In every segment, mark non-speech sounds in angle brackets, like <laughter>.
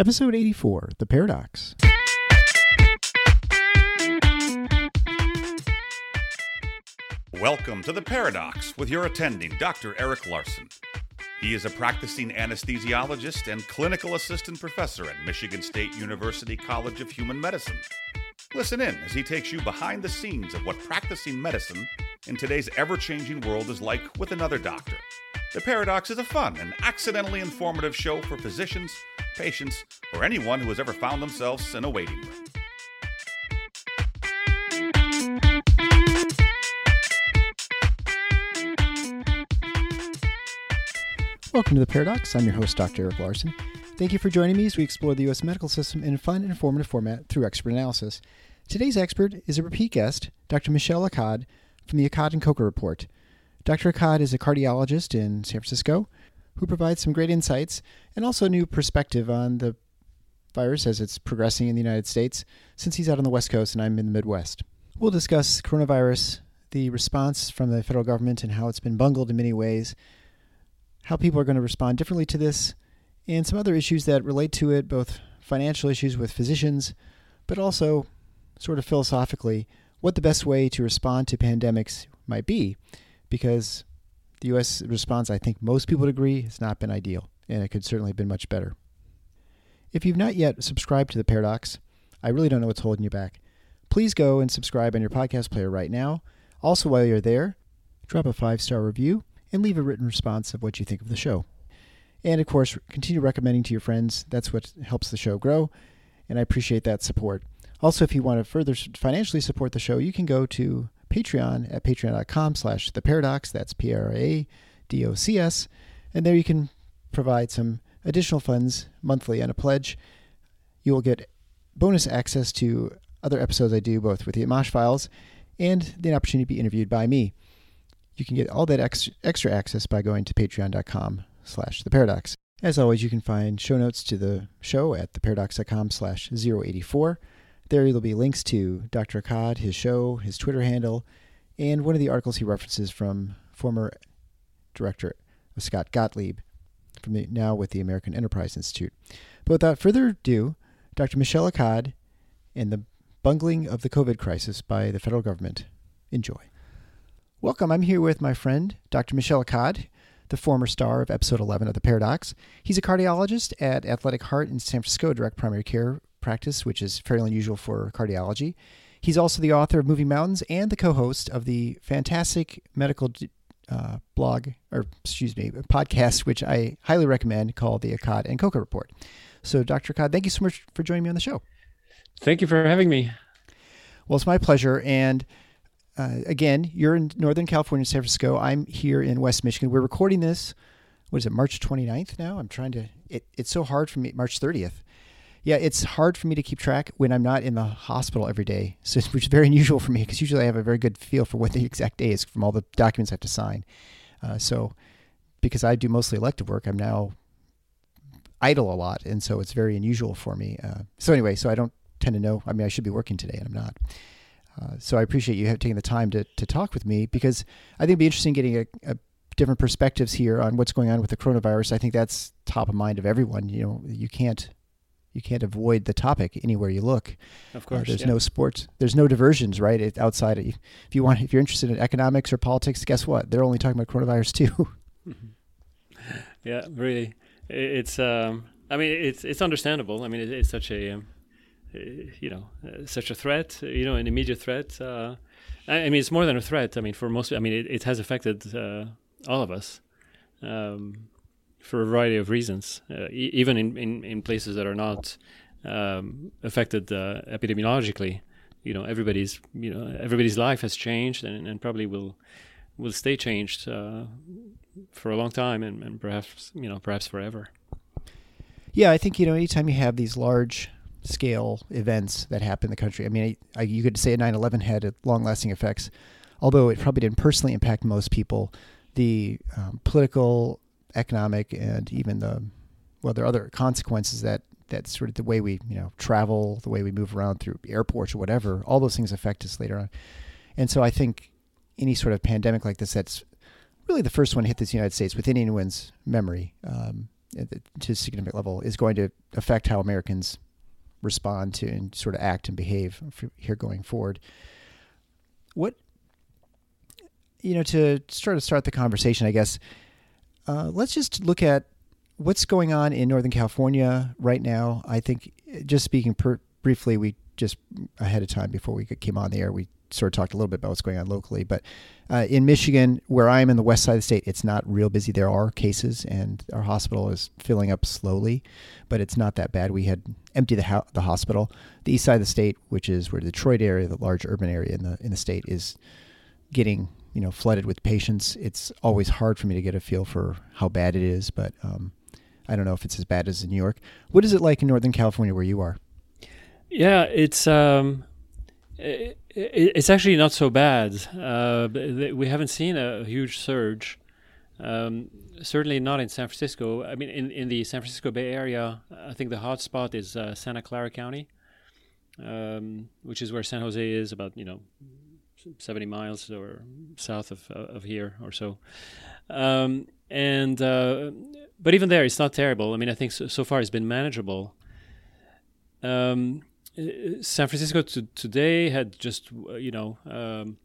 Episode 84 The Paradox. Welcome to The Paradox with your attending, Dr. Eric Larson. He is a practicing anesthesiologist and clinical assistant professor at Michigan State University College of Human Medicine. Listen in as he takes you behind the scenes of what practicing medicine in today's ever changing world is like with another doctor. The Paradox is a fun and accidentally informative show for physicians, patients, or anyone who has ever found themselves in a waiting room. Welcome to The Paradox. I'm your host, Dr. Eric Larson. Thank you for joining me as we explore the U.S. medical system in a fun and informative format through expert analysis. Today's expert is a repeat guest, Dr. Michel Accad from the Accad and Koka Report. Dr. Accad is a cardiologist in San Francisco who provides some great insights and also a new perspective on the virus as it's progressing in the United States since he's out on the West Coast and I'm in the Midwest. We'll discuss coronavirus, the response from the federal government and how it's been bungled in many ways, how people are going to respond differently to this, and some other issues that relate to it, both financial issues with physicians, but also sort of philosophically, what the best way to respond to pandemics might be, because the U.S. response, I think most people would agree, has not been ideal, and it could certainly have been much better. If you've not yet subscribed to The Paradox, I really don't know what's holding you back. Please go and subscribe on your podcast player right now. Also, while you're there, drop a five star review and leave a written response of what you think of the show. And of course, continue recommending to your friends. That's what helps the show grow, and I appreciate that support. Also, if you want to further financially support the show, you can go to Patreon at patreon.com slash the paradox. That's P R A D O C S. And there you can provide some additional funds monthly on a pledge. You will get bonus access to other episodes I do, both with the Amash Files and the opportunity to be interviewed by me. You can get all that extra, extra access by going to patreon.com slash the paradox. As always, you can find show notes to the show at theparadox.com slash 084. There will be links to Dr. Accad, his show, his Twitter handle, and one of the articles he references from former director Scott Gottlieb, from the, now with the American Enterprise Institute. But without further ado, Dr. Michel Accad and the bungling of the COVID crisis by the federal government. Enjoy. Welcome. I'm here with my friend, Dr. Michel Accad, the former star of episode 11 of The Paradox. He's a cardiologist at Athletic Heart in San Francisco, direct primary care practice, which is fairly unusual for cardiology. He's also the author of Moving Mountains and the co host of the fantastic medical uh, blog, or excuse me, podcast, which I highly recommend called the Accad and Koka Report. So, Dr. Accad, thank you so much for joining me on the show. Thank you for having me. Well, it's my pleasure. And uh, again, you're in Northern California, San Francisco. I'm here in West Michigan. We're recording this, what is it, March 29th now? I'm trying to, it, it's so hard for me, March 30th. Yeah, it's hard for me to keep track when I'm not in the hospital every day, so which is very unusual for me because usually I have a very good feel for what the exact day is from all the documents I have to sign. Uh, so, because I do mostly elective work, I'm now idle a lot, and so it's very unusual for me. Uh, so anyway, so I don't tend to know. I mean, I should be working today, and I'm not. Uh, so I appreciate you have taking the time to to talk with me because I think it'd be interesting getting a, a different perspectives here on what's going on with the coronavirus. I think that's top of mind of everyone. You know, you can't you can't avoid the topic anywhere you look. Of course, uh, there's yeah. no sports. There's no diversions, right? It, outside of if you want, if you're interested in economics or politics, guess what? They're only talking about coronavirus too. <laughs> <laughs> yeah, really, it's um, I mean it's it's understandable. I mean it, it's such a um, you know uh, such a threat. You know, an immediate threat. Uh, I, I, mean it's more than a threat. I mean for most. I mean it, it has affected uh, all of us. Um, for a variety of reasons, uh, e- even in, in, in places that are not um, affected uh, epidemiologically. You know, everybody's you know everybody's life has changed and, and probably will will stay changed uh, for a long time and, and perhaps you know perhaps forever. Yeah, I think you know anytime you have these large scale events that happen in the country. I mean, I, I, you could say 9/11 had long lasting effects, although it probably didn't personally impact most people. The um, political, economic, and even the well, there are other consequences that that's sort of the way we you know travel, the way we move around through airports or whatever. All those things affect us later on, and so I think any sort of pandemic like this that's really the first one to hit this United States within anyone's memory um, to a significant level is going to affect how Americans respond to and sort of act and behave here going forward. What you know to sort of start the conversation, I guess. Uh, let's just look at what's going on in Northern California right now. I think just speaking per, briefly, we just ahead of time before we came on the air, we sort of talked a little bit about what's going on locally. But uh, in Michigan, where I am in the west side of the state, it's not real busy. There are cases, and our hospital is filling up slowly, but it's not that bad. We had emptied the, ho- the hospital. The east side of the state, which is where the Detroit area, the large urban area in the in the state, is getting you know flooded with patients. It's always hard for me to get a feel for how bad it is, but um, I don't know if it's as bad as in New York. What is it like in Northern California where you are? Yeah, it's um, it, it's actually not so bad. Uh, we haven't seen a huge surge. Um, certainly not in San Francisco. I mean, in, in the San Francisco Bay Area, I think the hot spot is uh, Santa Clara County, um, which is where San Jose is, about you know, seventy miles or south of uh, of here or so. Um, and uh, but even there, it's not terrible. I mean, I think so, so far it's been manageable. Um, San Francisco to, today had just uh, you know um,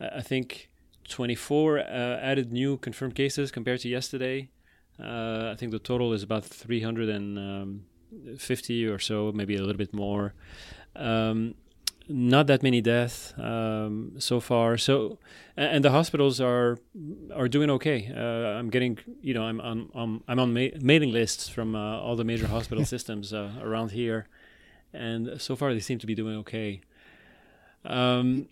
I think 24 uh, added new confirmed cases compared to yesterday. Uh, I think the total is about 350 or so, maybe a little bit more. Um, not that many deaths um, so far. So, and the hospitals are are doing okay. Uh, I'm getting, you know, I'm on I'm, I'm on ma- mailing lists from uh, all the major hospital <laughs> systems uh, around here, and so far they seem to be doing okay. Um,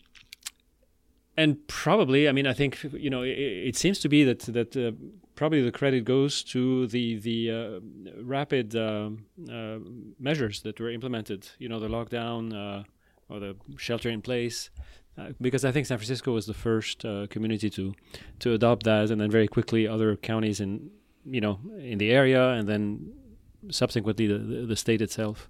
and probably, I mean, I think you know, it, it seems to be that that uh, probably the credit goes to the the uh, rapid uh, measures that were implemented. You know, the lockdown or the shelter in place. Uh, because I think San Francisco was the first uh, community to to adopt that, and then very quickly other counties in you know in the area, and then subsequently the, the, the state itself.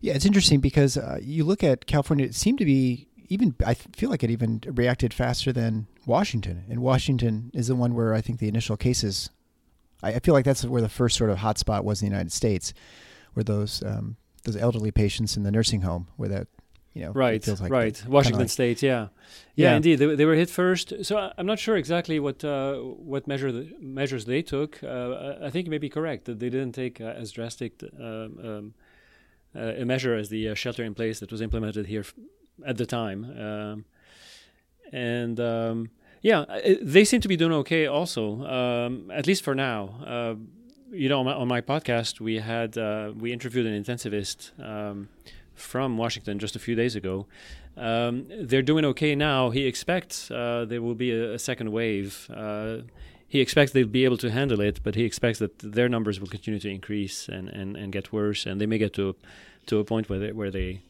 Yeah, it's interesting because uh, you look at California; it seemed to be even. I feel like it even reacted faster than Washington, and Washington is the one where I think the initial cases. I, I feel like that's where the first sort of hotspot was in the United States, where those um, those elderly patients in the nursing home where that you know right like right. Washington like, State yeah. yeah. yeah. indeed. They, they were hit first. So I'm not sure exactly what uh, what measure the, measures they took. Uh, I think you may be correct that they didn't take uh, as drastic um, um, uh, a measure as the uh, shelter in place that was implemented here f- at the time. Um, and um, yeah they seem to be doing okay also um, at least for now. Uh, you know, on my, on my, podcast, we had uh, we interviewed an intensivist um, from Washington just a few days ago. Um, they're doing okay now. He expects uh, there will be a, a second wave. Uh, he expects they'll be able to handle it, but he expects that their numbers will continue to increase and, and, and get worse, and they may get to a, to a point where they, where they,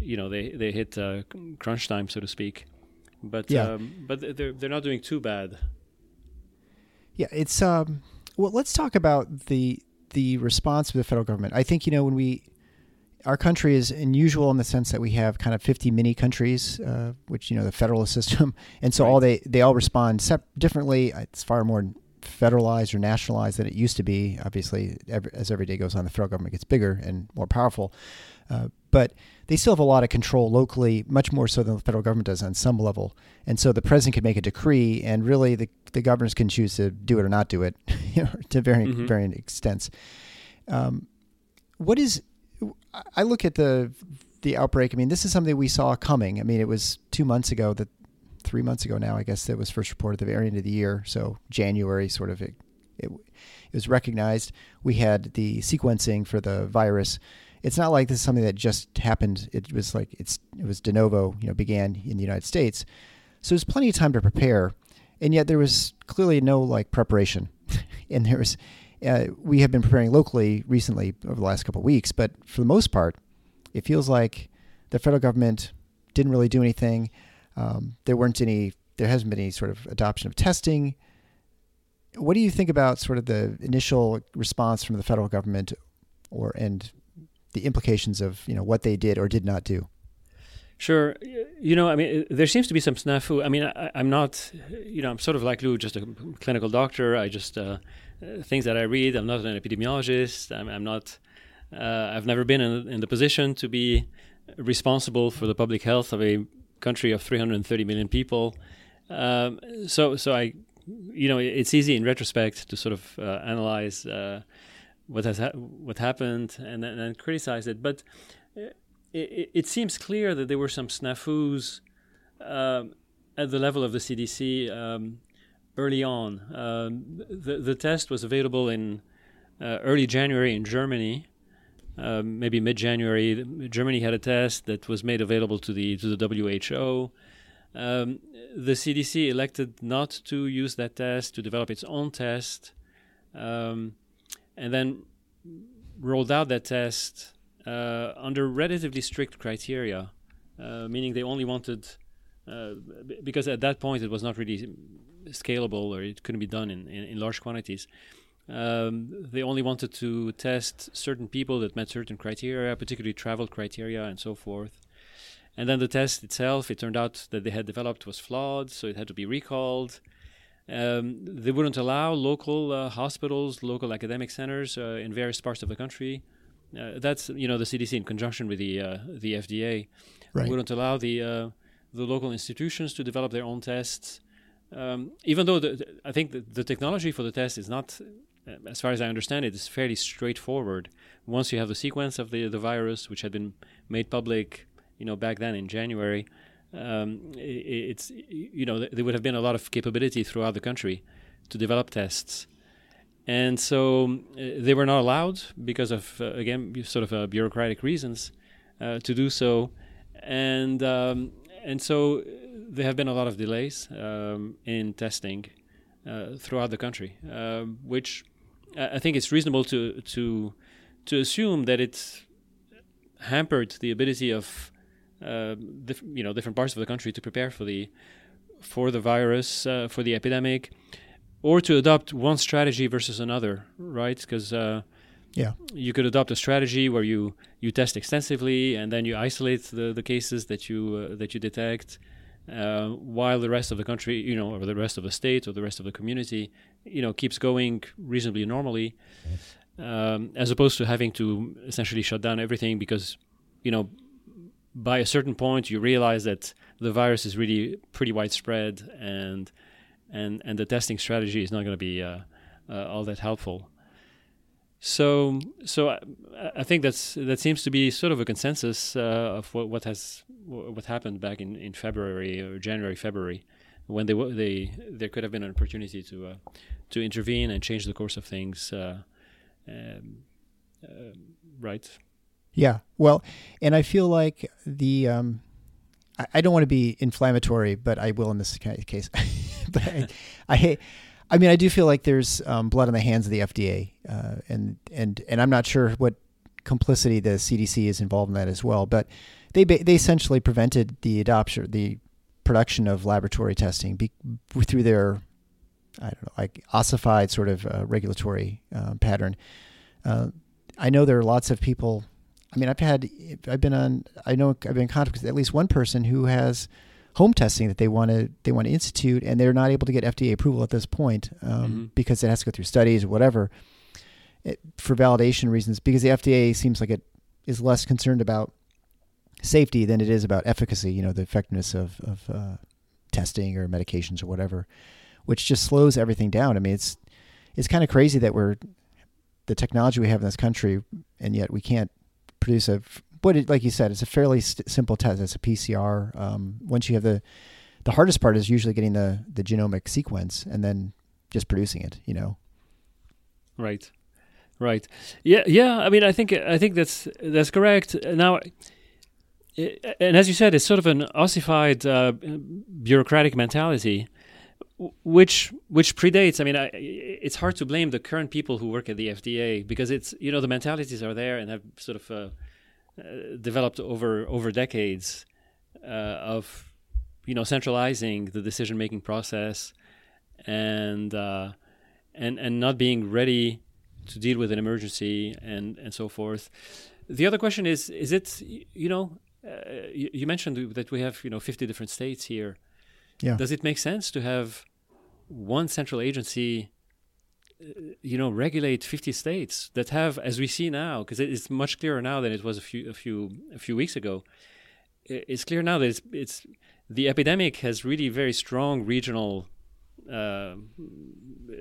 you know, they they hit uh, crunch time, so to speak. But yeah. um, but they're they're not doing too bad. Yeah, it's um well, let's talk about the the response of the federal government. I think you know when we our country is unusual in the sense that we have kind of 50 mini countries, uh, which you know the federalist <laughs> system, and so right. all they they all respond sep- differently. It's far more federalized or nationalized than it used to be. Obviously, every, as every day goes on, the federal government gets bigger and more powerful. Uh, but they still have a lot of control locally, much more so than the federal government does on some level. And so the president can make a decree, and really the, the governors can choose to do it or not do it <laughs> you know, to varying, mm-hmm. varying extents. Um, what is, I look at the the outbreak. I mean, this is something we saw coming. I mean, it was two months ago that three months ago now, I guess, that was first reported at the very end of the year. So January, sort of, it, it, it was recognized. We had the sequencing for the virus it's not like this is something that just happened. It was like it's it was de novo, you know, began in the United States. So there's plenty of time to prepare, and yet there was clearly no like preparation, <laughs> and there was. Uh, we have been preparing locally recently over the last couple of weeks, but for the most part, it feels like the federal government didn't really do anything. Um, there weren't any. There hasn't been any sort of adoption of testing. What do you think about sort of the initial response from the federal government, or and the implications of you know what they did or did not do. Sure. You know, I mean, there seems to be some snafu. I mean, I, am not, you know, I'm sort of like Lou, just a clinical doctor. I just, uh, things that I read, I'm not an epidemiologist. I'm, I'm not, uh, I've never been in, in, the position to be responsible for the public health of a country of 330 million people. Um, so, so I, you know, it's easy in retrospect to sort of uh, analyze uh, what has ha- what happened and then and criticize it. But uh, it, it, seems clear that there were some snafus um, at the level of the CDC um, early on. Um, the the test was available in uh, early January in Germany. Um, maybe mid-January, Germany had a test that was made available to the to the WHO. Um, the CDC elected not to use that test to develop its own test. Um, and then rolled out that test uh, under relatively strict criteria, uh, meaning they only wanted, uh, because at that point it was not really scalable or it couldn't be done in, in, in large quantities. Um, they only wanted to test certain people that met certain criteria, particularly travel criteria and so forth. And then the test itself, it turned out that they had developed was flawed, so it had to be recalled. Um, they wouldn't allow local uh, hospitals, local academic centers uh, in various parts of the country. Uh, that's you know the CDC in conjunction with the uh, the FDA right. wouldn't allow the uh, the local institutions to develop their own tests. Um, even though the, I think the, the, technology for the test is not, as far as I understand it, is fairly straightforward. Once you have the sequence of the the virus, which had been made public, you know, back then in January, um, it's you know there would have been a lot of capability throughout the country to develop tests, and so uh, they were not allowed because of uh, again sort of uh, bureaucratic reasons uh, to do so, and um, and so there have been a lot of delays um, in testing uh, throughout the country, um, which I think it's reasonable to to to assume that it's hampered the ability of uh, diff- you know different parts of the country to prepare for the for the virus uh, for the epidemic or to adopt one strategy versus another right? Because uh, yeah. you could adopt a strategy where you you test extensively and then you isolate the, the cases that you uh, that you detect uh, while the rest of the country you know or the rest of the state or the rest of the community you know keeps going reasonably normally um, as opposed to having to essentially shut down everything because you know by a certain point, you realize that the virus is really pretty widespread, and and and the testing strategy is not going to be uh, uh, all that helpful. So so I, I, think that's that seems to be sort of a consensus uh, of what, what has what happened back in, in February or January February when they they there could have been an opportunity to uh, to intervene and change the course of things. Uh, um, uh, right. Yeah. Well, and I feel like the um, I, I don't want to be inflammatory, but I will in this case. <laughs> but I, I, I mean, I do feel like there's um, blood on the hands of the FDA, uh, and and and I'm not sure what complicity the CDC is involved in that as well. But they they essentially prevented the adoption, the production of laboratory testing be, through their I don't know, like ossified sort of uh, regulatory uh, pattern. Uh, I know there are lots of people I mean, I've had, I've been on, I know I've been in contact with at least one person who has home testing that they want to they want to institute, and they're not able to get FDA approval at this point um, mm-hmm. because it has to go through studies or whatever it, for validation reasons. Because the FDA seems like it is less concerned about safety than it is about efficacy. You know, the effectiveness of of uh, testing or medications or whatever, which just slows everything down. I mean, it's it's kind of crazy that we're the technology we have in this country, and yet we can't produce a. But it, like you said, it's a fairly st- simple test. It's a PCR. Um, once you have the, the hardest part is usually getting the the genomic sequence and then just producing it. You know. Right. Right. Yeah. Yeah. I mean, I think I think that's that's correct. Now, and as you said, it's sort of an ossified uh, bureaucratic mentality, which which predates. I mean, I, it's hard to blame the current people who work at the FDA because it's you know the mentalities are there and have sort of uh, uh, developed over over decades uh, of you know centralizing the decision making process and uh, and and not being ready to deal with an emergency and and so forth. The other question is: Is it you know uh, you, you, mentioned that we have you know 50 different states here. Yeah. Does it make sense to have one central agency? Uh, you know, regulate 50 states that have, as we see now, because it's much clearer now than it was a few a few a few weeks ago. It's clear now that it's, it's the epidemic has really very strong regional, uh,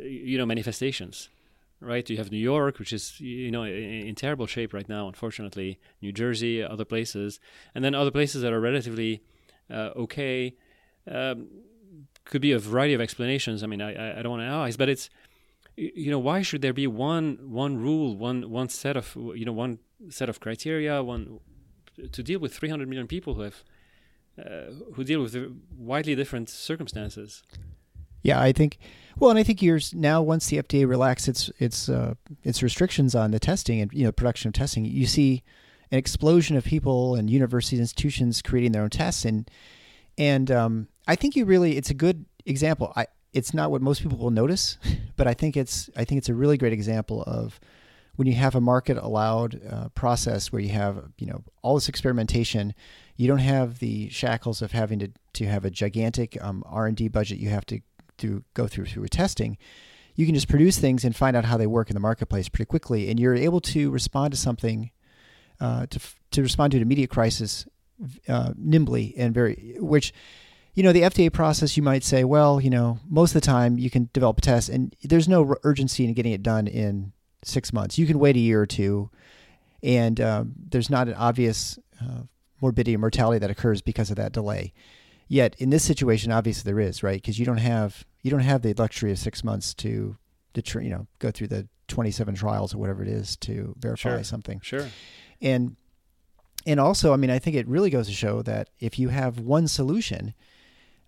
you know, manifestations right? You have New York, which is you know in, in, terrible shape right now, unfortunately. New Jersey, other places, and then other places that are relatively uh, okay. Um, could be a variety of explanations. I mean, I, I don't want to analyze, but it's you know why should there be one one rule, one one set of you know one set of criteria, one to deal with 300 million people who have uh, who deal with widely different circumstances. Yeah, I think. Well, and I think years now, once the FDA relaxed its its uh, its restrictions on the testing and you know production of testing, you see an explosion of people and universities institutions creating their own tests and and um, I think you really it's a good example. I it's not what most people will notice, <laughs> but I think it's I think it's a really great example of when you have a market allowed uh, process where you have you know all this experimentation, you don't have the shackles of having to to have a gigantic um, R and D budget you have to through go through through testing, you can just produce things and find out how they work in the marketplace pretty quickly, and you're able to respond to something, uh, to to respond to an immediate crisis uh, nimbly and very which. You know, the FDA process, you might say, well, you know, most of the time you can develop a test and there's no urgency in getting it done in six months. You can wait a year or two, and um, there's not an obvious uh, morbidity or mortality that occurs because of that delay. Yet in this situation, obviously there is, right? Because you don't have you don't have the luxury of six months to to tra- you know go through the 27 trials or whatever it is to verify sure. something. Sure. And and also, I mean, I think it really goes to show that if you have one solution,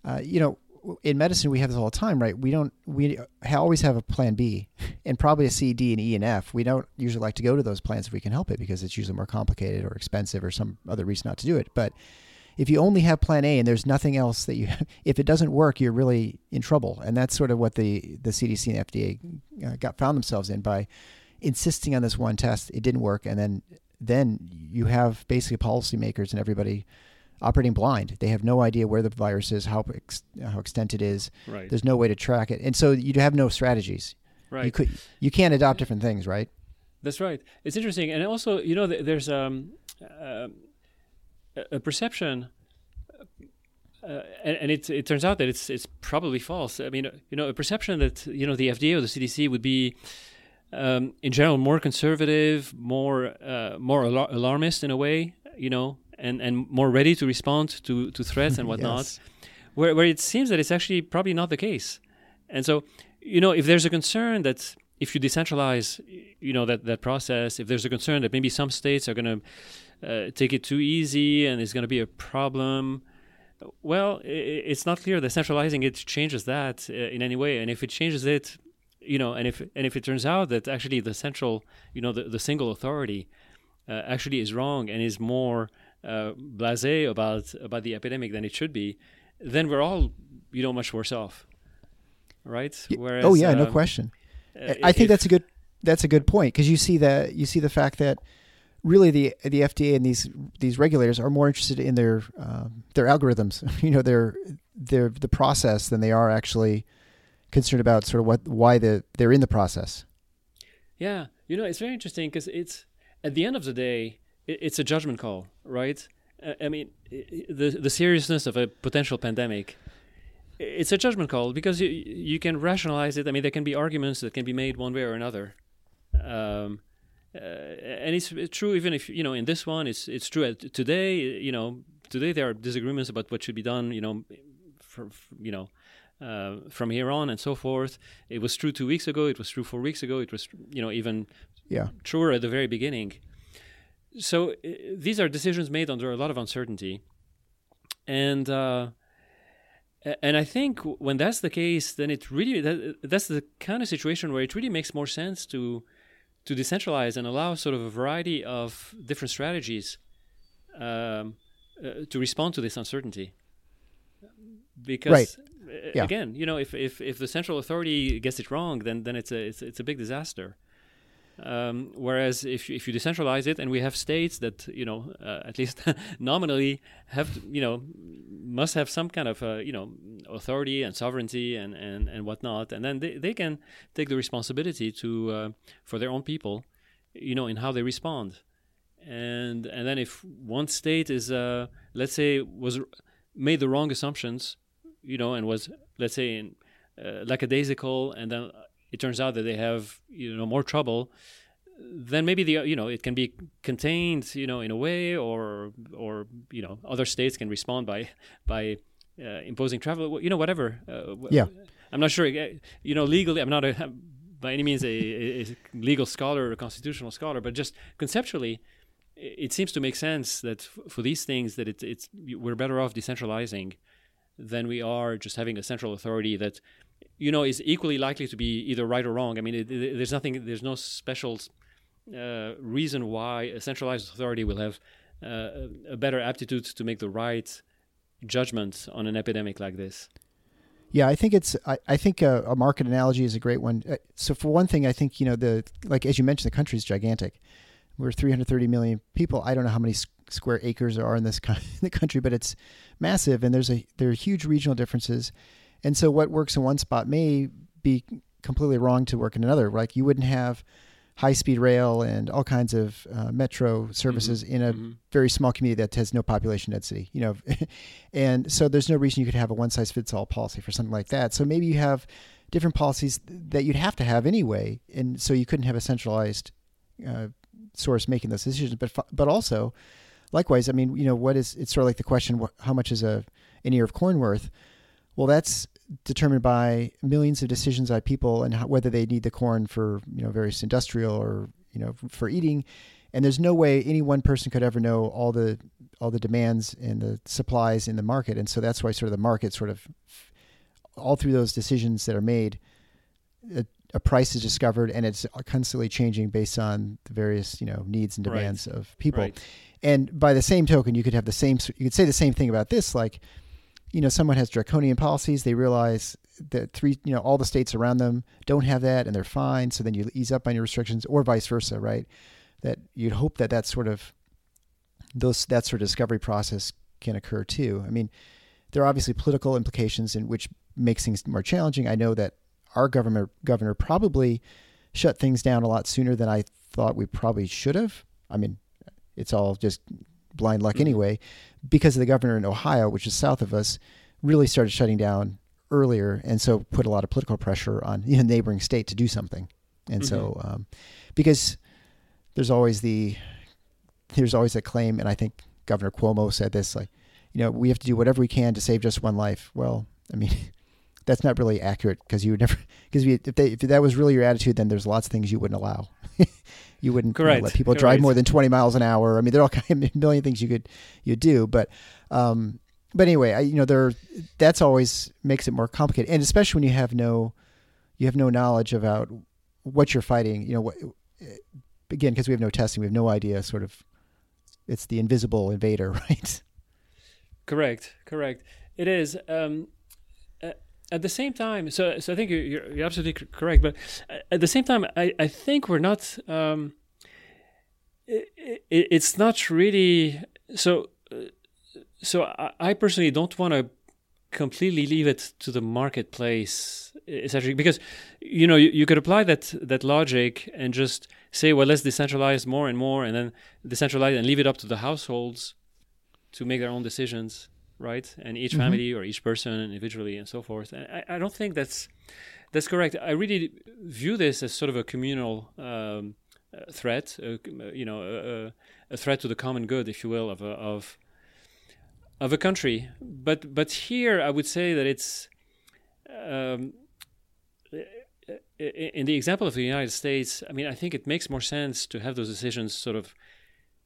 uh, you know, in medicine we have this all the time, right? We don't we always have a plan B <laughs> and probably a C, D, and E and F. We don't usually like to go to those plans if we can help it because it's usually more complicated or expensive or some other reason not to do it. But if you only have plan A and there's nothing else that you, <laughs> if it doesn't work, you're really in trouble. And that's sort of what the, the CDC and FDA uh, got found themselves in by insisting on this one test. It didn't work. And then, then you have basically policymakers and everybody operating blind. They have no idea where the virus is, how, ex, how extent it is. Right. There's no way to track it. And so you have no strategies. Right. You could, you can't adopt different things, right? That's right. It's interesting. And also, you know, there's, um, uh, a perception uh, and, and it, it turns out that it's it's probably false. I mean, you know, a perception that you know the FDA or the CDC would be, um, in general, more conservative, more uh, more alar- alarmist in a way, you know, and, and more ready to respond to, to threats and <laughs> whatnot. yes. Where where it seems that it's actually probably not the case, and so you know, if there's a concern that if you decentralize, you know, that that process, if there's a concern that maybe some states are going to uh, take it too easy and it's going to be a problem. Well, it's not clear that centralizing it changes that uh, in any way. And if it changes it, you know, and if and if it turns out that actually the central, you know, the, the single authority uh, actually is wrong and is more uh, blasé about about the epidemic than it should be, then we're all, you know, much worse off, right? Whereas, oh yeah, um, no question. Uh, I think if, that's a good that's a good point because you see that you see the fact that really the the FDA and these these regulators are more interested in their um, their algorithms, <laughs> you know, their their the process than they are actually concerned about sort of what why the they're in the process. Yeah, you know, it's very interesting because it's at the end of the day, it's a judgment call, right? I mean, the the seriousness of a potential pandemic. It's a judgment call because you you can rationalize it. I mean, there can be arguments that can be made one way or another. Um, uh, and it's, it's, true even if you know in this one it's it's true today you know today there are disagreements about what should be done you know for, for you know uh, from here on and so forth. It was true two weeks ago. It was true four weeks ago. It was you know even yeah. truer at the very beginning. So uh, these are decisions made under a lot of uncertainty, and uh, and I think when that's the case, then it really that, that's the kind of situation where it really makes more sense to to decentralize and allow sort of a variety of different strategies um, uh, to respond to this uncertainty. Because right. yeah. again, you know, if, if, if the central authority gets it wrong, then then it's a it's, it's a big disaster. Um, whereas if if you decentralize it, and we have states that you know uh, at least <laughs> nominally have to, you know must have some kind of uh, you know authority and sovereignty and, and, and whatnot, and then they, they can take the responsibility to uh, for their own people, you know, in how they respond, and and then if one state is uh, let's say was made the wrong assumptions, you know, and was let's say in, uh, lackadaisical, and then it turns out that they have you know more trouble then maybe the you know it can be contained you know in a way or or you know other states can respond by by uh, imposing travel you know whatever uh, yeah. I'm not sure uh, you know legally i'm not a, by any means a, a, legal scholar or a constitutional scholar but just conceptually it seems to make sense that for these things that it, it's we're better off decentralizing than we are just having a central authority that you know, is equally likely to be either right or wrong. I mean, it, it, there's nothing, there's no special uh, reason why a centralized authority will have uh, a better aptitude to make the right judgment on an epidemic like this. Yeah, I think it's. I, I think a, a, market analogy is a great one. Uh, so for one thing, I think you know the like as you mentioned, the country is gigantic. We're 330 million people. I don't know how many square acres there are in this <laughs> in the country, but it's massive, and there's a there are huge regional differences. And so what works in one spot may be completely wrong to work in another. Like you wouldn't have high speed rail and all kinds of uh, metro services mm-hmm. in a mm-hmm. very small community that has no population density, you know. <laughs> and so there's no reason you could have a one size fits all policy for something like that. So maybe you have different policies that you'd have to have anyway. And so you couldn't have a centralized uh, source making those decisions. But, but also, likewise, I mean, you know, what is, it's sort of like the question, how much is a, an ear of corn worth? Well, that's determined by millions of decisions by people and how, whether they need the corn for you know various industrial or you know for eating. And there's no way any one person could ever know all the all the demands and the supplies in the market. And so that's why sort of the market sort of all through those decisions that are made, a, a price is discovered and it's constantly changing based on the various you know needs and demands right. of people. Right. And by the same token, you could have the same. You could say the same thing about this, like you know someone has draconian policies they realize that three you know all the states around them don't have that and they're fine so then you ease up on your restrictions or vice versa right? That you'd hope that that sort of those that sort of discovery process can occur too. I mean there are obviously political implications in which makes things more challenging. I know that our governor governor probably shut things down a lot sooner than i thought we probably should have. I mean it's all just blind luck mm-hmm. anyway, because of the governor in Ohio, which is south of us, really started shutting down earlier, and so put a lot of political pressure on you know, neighboring state to do something. And mm-hmm. so, um, because there's always the there's always a claim, and I think Governor Cuomo said this, like, you know, we have to do whatever we can to save just one life. Well, I mean, <laughs> that's not really accurate because you would never because if, if that was really your attitude, then there's lots of things you wouldn't allow. <laughs> you wouldn't you know, let people Correct. drive more than 20 miles an hour. I mean, there are all <laughs> kind of a million things you could you do, but um, but anyway, I, you know, there that's always makes it more complicated, and especially when you have no you have no knowledge about what you're fighting. You know, what, again, because we have no testing, we have no idea. Sort of, it's the invisible invader, <laughs> right? Correct. Correct. It is. Um, at the same time, so so I think you're, you're absolutely correct. But at the same time, I, I think we're not. Um, it, it, it's not really so. So I, I personally don't want to completely leave it to the marketplace, essentially, because you know you, you could apply that that logic and just say, well, let's decentralize more and more, and then decentralize and leave it up to the households to make their own decisions, right? And each Mhm. family or each person individually and so forth. And I, I don't think that's that's correct. I really view this as sort of a communal um, uh, threat, uh, you know, a, a threat to the common good, if you will, of a, of of a country. But but here, I would say that it's um, in the example of the United States. I mean, I think it makes more sense to have those decisions sort of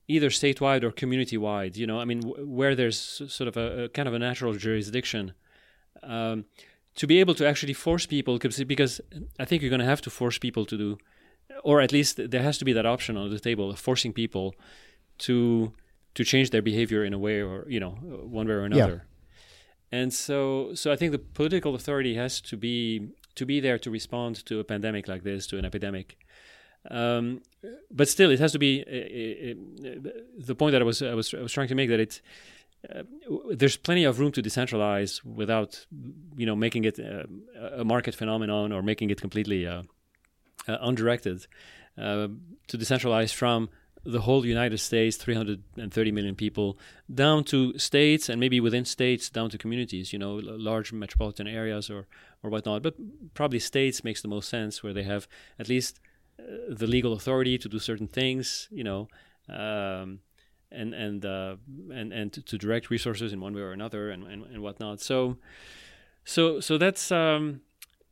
either statewide or community wide. You know, I mean, w- where there's sort of a, a, kind of a natural jurisdiction. Um, to be able to actually force people, because I think you're going to have to force people to do, or at least there has to be that option on the table of forcing people to to change their behavior in a way or you know one way or another. Yeah. And so, so I think the political authority has to be to be there to respond to a pandemic like this, to an epidemic. Um, but still, it has to be uh, uh, the point that I was I was I was trying to make that it uh, there's plenty of room to decentralize without you know making it a, a market phenomenon or making it completely uh, uh, undirected. Uh, to decentralize from the whole United States, 330 million people, down to states and maybe within states down to communities, you know, large metropolitan areas or or whatnot. But probably states makes the most sense where they have at least uh, the legal authority to do certain things, you know. Um, and and uh, and and to, to, direct resources in one way or another and, and, and whatnot. So so so that's um,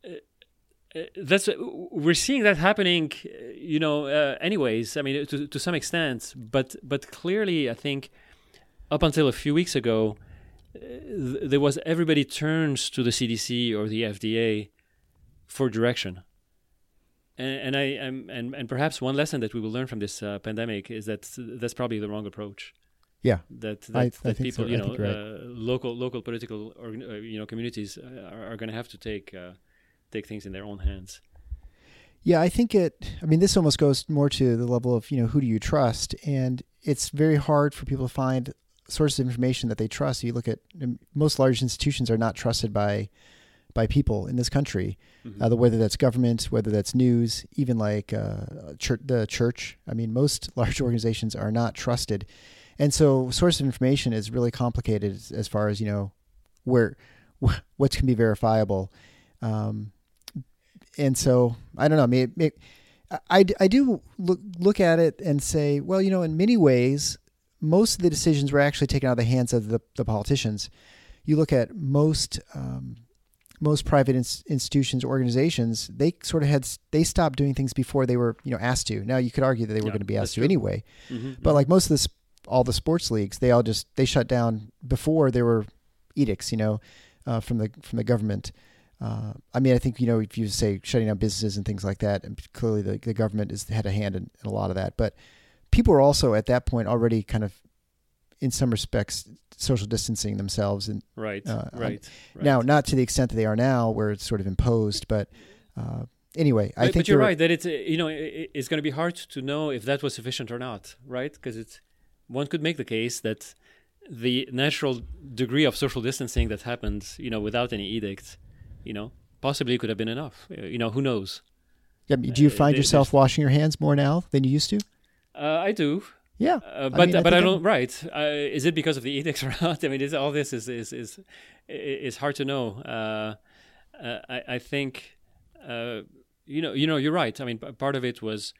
uh, that's we're seeing that happening, you know. Uh, anyways, I mean, to to some extent, but but clearly, I think up until a few weeks ago, uh, there was everybody turns to the CDC or the FDA for direction and, and I am and, and perhaps one lesson that we will learn from this uh, pandemic is that that's probably the wrong approach. Yeah, that that, I, that I people so. you know right. uh, local local political or uh, you know communities uh, are, are going to have to take uh, take things in their own hands. Yeah, I think it. I mean, this almost goes more to the level of you know who do you trust, and it's very hard for people to find sources of information that they trust. You look at most large institutions are not trusted by by people in this country, mm-hmm. uh, whether that's government, whether that's news, even like uh, church, the church. I mean, most <laughs> large organizations are not trusted, and so source of information is really complicated as, as far as you know where <laughs> what can be verifiable. Um, and so I don't know. I mean, it, it, I, I do look look at it and say, well, you know, in many ways, most of the decisions were actually taken out of the hands of the, the politicians. You look at most um, most private ins- institutions, organizations, they sort of had they stopped doing things before they were you know asked to. Now you could argue that they were yeah, going to be asked to anyway, mm-hmm, but mm-hmm. like most of this, all the sports leagues, they all just they shut down before there were edicts, you know, uh, from the from the government. Uh, I mean, I think you know if you say shutting down businesses and things like that, and clearly the, the government has had a hand in, in a lot of that. But people were also at that point already kind of, in some respects, social distancing themselves and right, uh, right, right. Now, not to the extent that they are now, where it's sort of imposed, but uh, anyway, I but, think but you're right that it's you know it, it's going to be hard to know if that was sufficient or not, right? Because it's one could make the case that the natural degree of social distancing that happened, you know, without any edict, you know, possibly could have been enough. You know, who knows? Yeah, do you find uh, yourself washing your hands more now than you used to? Uh, I do. Yeah, uh, but I mean, I but I don't. I'm... Right? Uh, is it because of the edicts <laughs> or not? I mean, is, all this is is is is hard to know. Uh, uh I, I think uh, you know you know you're right. I mean, part of it was.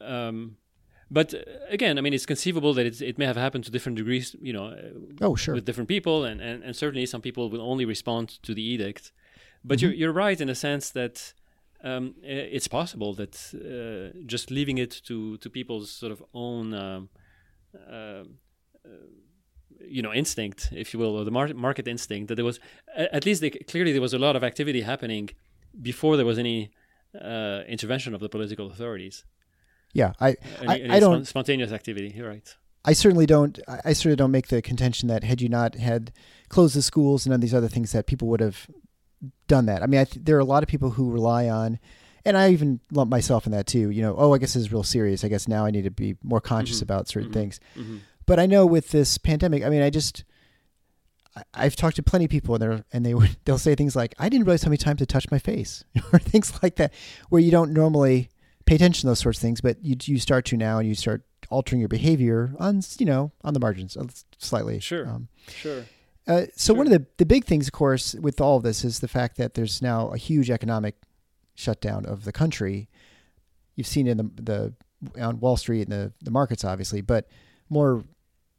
Um, but again, I mean, it's conceivable that it may have happened to different degrees, you know, oh, sure. with different people, and, and, and certainly some people will only respond to the edict. But mm-hmm. you're, you're right in a sense that um, it's possible that uh, just leaving it to, to people's sort of own, um, uh, uh, you know, instinct, if you will, or the mar- market instinct, that there was, at least they, clearly there was a lot of activity happening before there was any uh, intervention of the political authorities. Yeah, I, any, I, any I don't spontaneous activity. You're right. I certainly don't. I certainly don't make the contention that had you not had closed the schools and all these other things, that people would have done that. I mean, I th- there are a lot of people who rely on, and I even lump myself in that too. You know, oh, I guess this is real serious. I guess now I need to be more conscious mm-hmm. about certain mm-hmm. things. Mm-hmm. But I know with this pandemic, I mean, I just. I, have talked to plenty of people, and they're and they would <laughs> they'll say things like, "I didn't realize how many times I touched my face," <laughs> or things like that, where you don't normally pay attention to those sorts of things, but you you start to now, and you start altering your behavior on you know on the margins uh, slightly. Sure, um, sure. Uh, so sure. one of the the big things, of course, with all of this is the fact that there's now a huge economic shutdown of the country. You've seen it in the the on Wall Street and the the markets, obviously, but more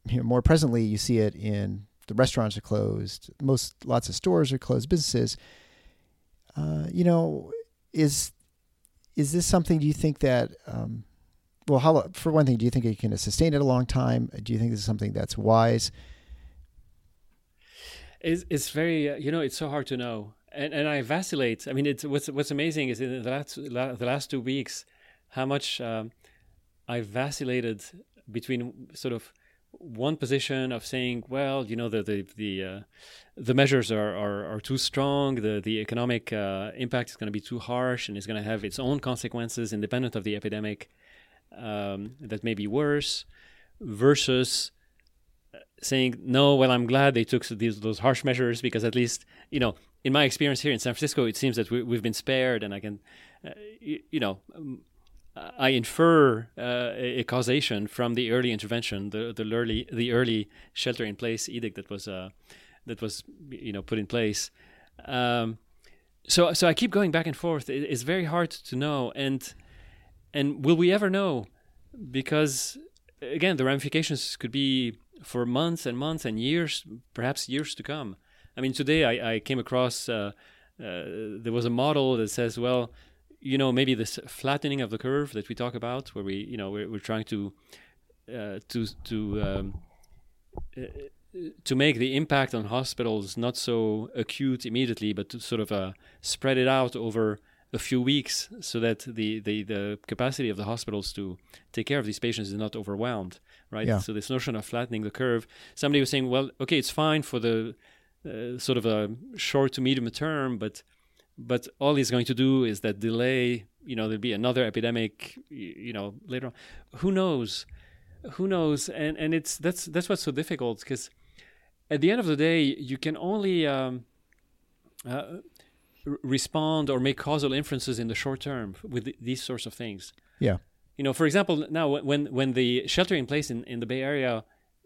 you know, more presently, you see it in the restaurants are closed. Most lots of stores are closed. Businesses. Uh, you know, is is this something? Do you think that? Um, well, how for one thing, do you think it can sustain it a long time? Do you think this is something that's wise? It's, it's very uh, you know it's so hard to know, and and I vacillate. I mean, it's what's what's amazing is in the last the last two weeks, how much um, I vacillated between sort of one position of saying, well, you know, the the the, uh, the measures are, are, are too strong, the the economic uh, impact is going to be too harsh, and it's going to have its own consequences independent of the epidemic um, that may be worse, versus saying, no, well, I'm glad they took these those harsh measures because at least, you know, in my experience here in San Francisco, it seems that we, have been spared, and I can, uh, you, you know. I infer uh, a causation from the early intervention, the the early the early shelter in place edict that was uh, that was you know put in place. Um, so so I keep going back and forth. It, it's very hard to know, and and will we ever know? Because again, the ramifications could be for months and months and years, perhaps years to come. I mean, today I, I came across uh, uh there was a model that says, well you know maybe this flattening of the curve that we talk about where we you know we're, we're trying to uh, to to um, uh, to make the impact on hospitals not so acute immediately but to sort of uh, spread it out over a few weeks so that the, the, the capacity of the hospitals to take care of these patients is not overwhelmed right? Yeah. so this notion of flattening the curve somebody was saying well okay it's fine for the uh, sort of a short to medium term but but all he's going to do is that delay you know there'll be another epidemic you know later on. Who knows? Who knows? And and it's that's that's what's so difficult because at the end of the day you can only um, uh, respond or make causal inferences in the short term with th- these sorts of things yeah you know for example now when when the shelter in place in, in the bay area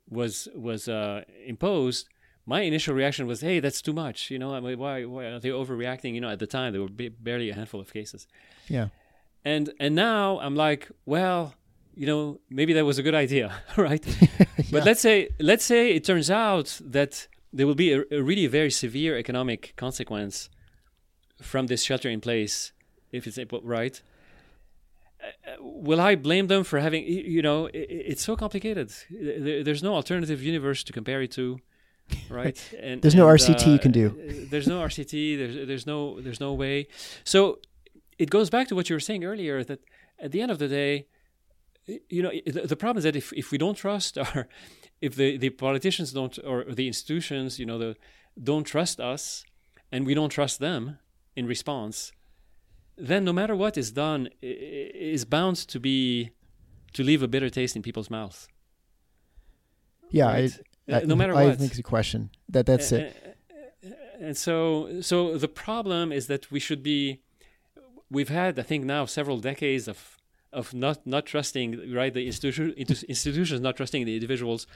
was was uh, imposed my initial reaction was, "Hey, that's too much." You know, I mean, why, why are they overreacting? You know, at the time there were b- barely a handful of cases. Yeah. And and now I'm like, well, you know, maybe that was a good idea, <laughs> right? <laughs> yeah. But let's say let's say it turns out that there will be a, a really very severe economic consequence from this shelter in place, if it's right. Uh, will I blame them for having? You know, it's so complicated. There's no alternative universe to compare it to <laughs> right? And, there's no RCT uh, you can do. Uh, there's no RCT. There's there's no there's no way. So it goes back to what you were saying earlier that at the end of the day, you know, the, the problem is that if if we don't trust <laughs> our, if the the politicians don't or the institutions, you know, the don't trust us, and we don't trust them in response, then no matter what is done, is bound to be to leave a bitter taste in people's mouths. Yeah, right? Uh, no matter I what. I think it's a question. That that's it. And so, so the problem is that we should be. We've had, I think, now several decades of of not not trusting right the institution institutions not trusting the individuals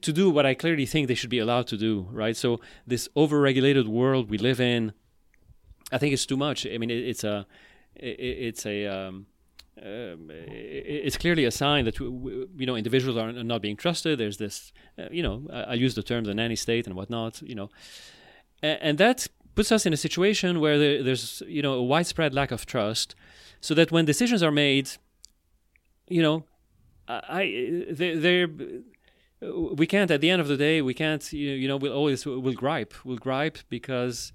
to do what I clearly think they should be allowed to do. Right. So this overregulated world we live in, I think it's too much. I mean, it, it's a it, it's a um, um, it's clearly a sign that you know individuals are not being trusted. There's this, uh, you know, I, use the term the nanny state and whatnot, you know, and, and that puts us in a situation where there, there's you know a widespread lack of trust, so that when decisions are made, you know, I they, they're we can't at the end of the day we can't you know we'll always we'll gripe we'll gripe because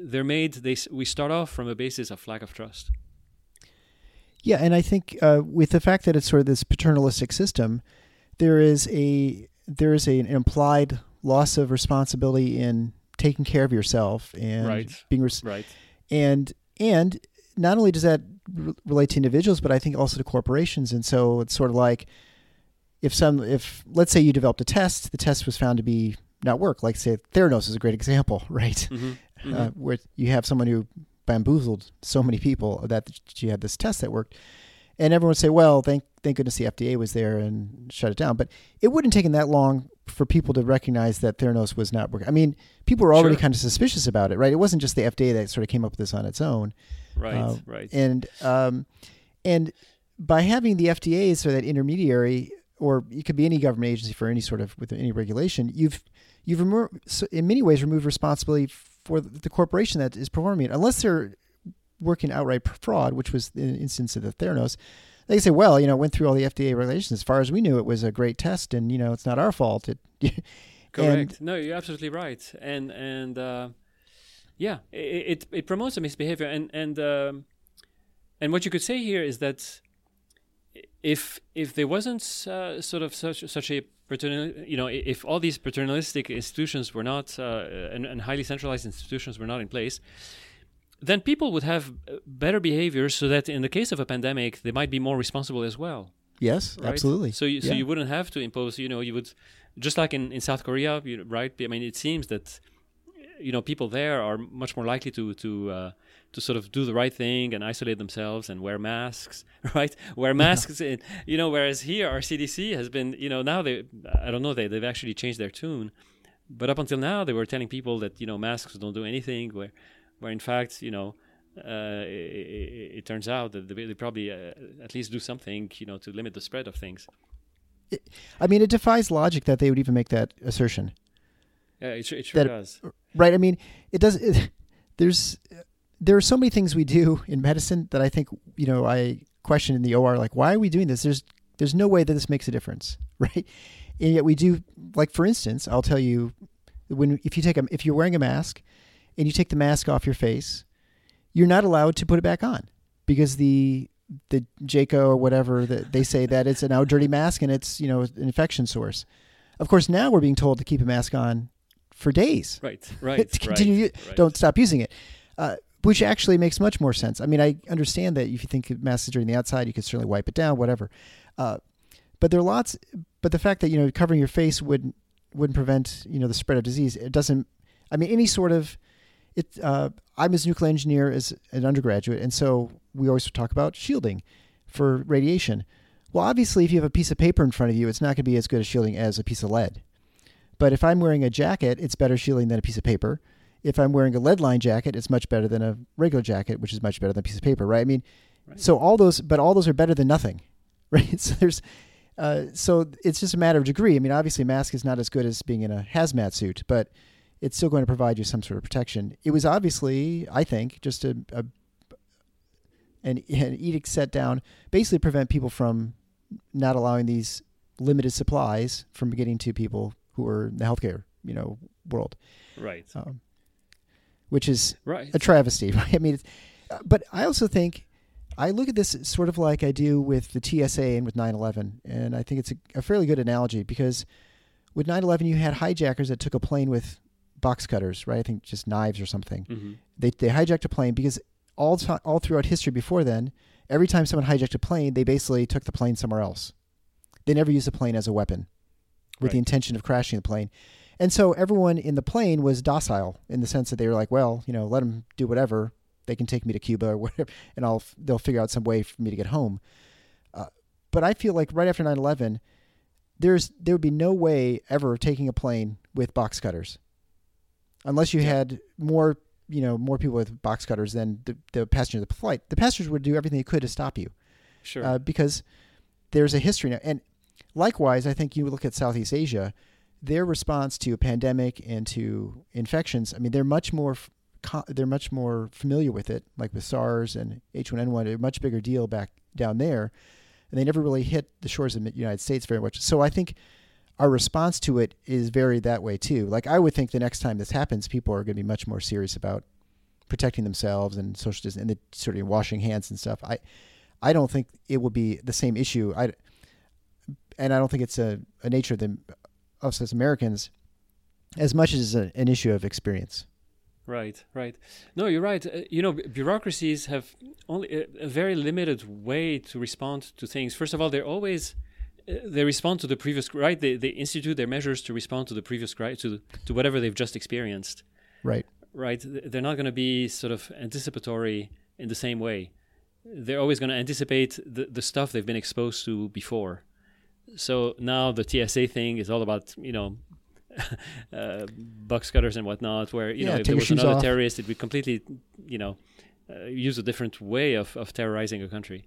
they're made they we start off from a basis of lack of trust yeah, and I think uh, with the fact that it's sort of this paternalistic system, there is a there is a, an implied loss of responsibility in taking care of yourself and right. being res- right. And and not only does that re- relate to individuals, but I think also to corporations. And so it's sort of like if some if let's say you developed a test, the test was found to be not work. Like say Theranos is a great example, <laughs> right? Mm-hmm. Uh, mm-hmm. Uh, where you have someone who bamboozled so many people that she had this test that worked. And everyone would say, well, thank thank goodness the FDA was there and shut it down. But it wouldn't have taken that long for people to recognize that Theranos was not working. I mean, people were already Sure. kind of suspicious about it, right? It wasn't just the FDA that sort of came up with this on its own. Right, Uh, right. And um, and by having the FDA as sort of that intermediary, or it could be any government agency for any sort of with any regulation, you've you've remo- so in many ways removed responsibility for the corporation that is performing it, unless they're working outright fraud, which was the instance of the Theranos. They say, well, you know, it went through all the FDA regulations. As far as we knew, it was a great test, and you know, it's not our fault. It, <laughs> Correct. and- no, you're absolutely right. And and uh, yeah, i- i- it it promotes a misbehavior. And and um, and what you could say here is that if if there wasn't uh, sort of such such a paternal, you know, if all these paternalistic institutions were not uh, and, and highly centralized institutions were not in place, then people would have uh, better behavior, so that in the case of a pandemic, they might be more responsible as well. yes, right? absolutely. So you, so Yeah. you wouldn't have to impose. You know, you would just like in, in South Korea, you, right? I mean, it seems that you know people there are much more likely to to uh, to sort of do the right thing and isolate themselves and wear masks, <laughs> right? Wear masks, in, you know. Whereas here, our CDC has been, you know, now they, I don't know, they they've actually changed their tune, but up until now they were telling people that you know masks don't do anything, where where in fact, you know. Uh, it, it turns out that they, they probably uh, at least do something, you know, to limit the spread of things. I mean, it defies logic that they would even make that assertion. Yeah, it, sure- it sure That- does. right i mean it does it, <laughs> there's there are so many things we do in medicine that i think you know i question in the or like why are we doing this there's there's no way that this makes a difference <laughs> right and yet we do like for instance i'll tell you when if you take a if you're wearing a mask and you take the mask off your face you're not allowed to put it back on because the the JCAHO or whatever that they say that it's a now dirty mask and it's you know an infection source. Of course, now we're being told to keep a mask on for days Right, <laughs> right. to continue. right, right. Don't stop using it, uh, which actually makes much more sense. I mean, I understand that if you think during the outside, you could certainly wipe it down, whatever. Uh, but there are lots. But the fact that you know covering your face wouldn't wouldn't prevent you know the spread of disease. It doesn't. I mean, any sort of it. Uh, I'm a nuclear engineer as an undergraduate, and so we always talk about shielding for radiation. Well, obviously, if you have a piece of paper in front of you, it's not going to be as good a shielding as a piece of lead. But if I'm wearing a jacket, it's better shielding than a piece of paper. If I'm wearing a lead line jacket, it's much better than a regular jacket, which is much better than a piece of paper, right? I mean, so all those, but all those are better than nothing, <laughs> right? So there's, uh, so it's just a matter of degree. I mean, obviously, a mask is not as good as being in a hazmat suit, but it's still going to provide you some sort of protection. It was obviously, I think, just a, a an, an edict set down, basically prevent people from not allowing these limited supplies from getting to people who are in the healthcare, you know, world, Right, um, which is right. a travesty. <laughs> Right? I mean, it's, uh, but I also think I look at this sort of like I do with the TSA and with 9/11, and I think it's a, a fairly good analogy because with 9/11 you had hijackers that took a plane with box cutters, right? I think just knives or something. hmm They they hijacked a plane because all all throughout history before then, every time someone hijacked a plane, they basically took the plane somewhere else. They never used the plane as a weapon, with the intention of crashing the plane. And so everyone in the plane was docile in the sense that they were like, well, you know, let them do whatever. They can take me to Cuba or <laughs> whatever, and I'll they'll figure out some way for me to get home. Uh, but I feel like right after 9/11, there's there would be no way ever taking a plane with box cutters, unless you had more you know more people with box cutters than the, the passenger of the flight. The passengers would do everything they could to stop you Sure. uh, because there's a history now. And likewise, I think you look at Southeast Asia, their response to a pandemic and to infections. I mean, they're much more they're much more familiar with it, like with SARS and H1N1, a much bigger deal back down there, and they never really hit the shores of the United States very much. So I think our response to it is varied that way too. Like I would think the next time this happens, people are going to be much more serious about protecting themselves and social distance and the sort of washing hands and stuff. I I don't think it will be the same issue. I and I don't think it's a, a nature of the, us as Americans as much as a, an issue of experience. Right, right. No, you're right. Uh, you know, bu- bureaucracies have only a, a very limited way to respond to things. First of all, they're always uh, they respond to the previous right. They they institute their measures to respond to the previous to to whatever they've just experienced. Right. Right. They're not going to be sort of anticipatory in the same way. they're always going to anticipate the, the stuff they've been exposed to before. So now the TSA thing is all about you know <laughs> uh, box cutters and whatnot, where you Yeah, know if there was another off. terrorist, it would completely you know uh, use a different way of, of terrorizing a country.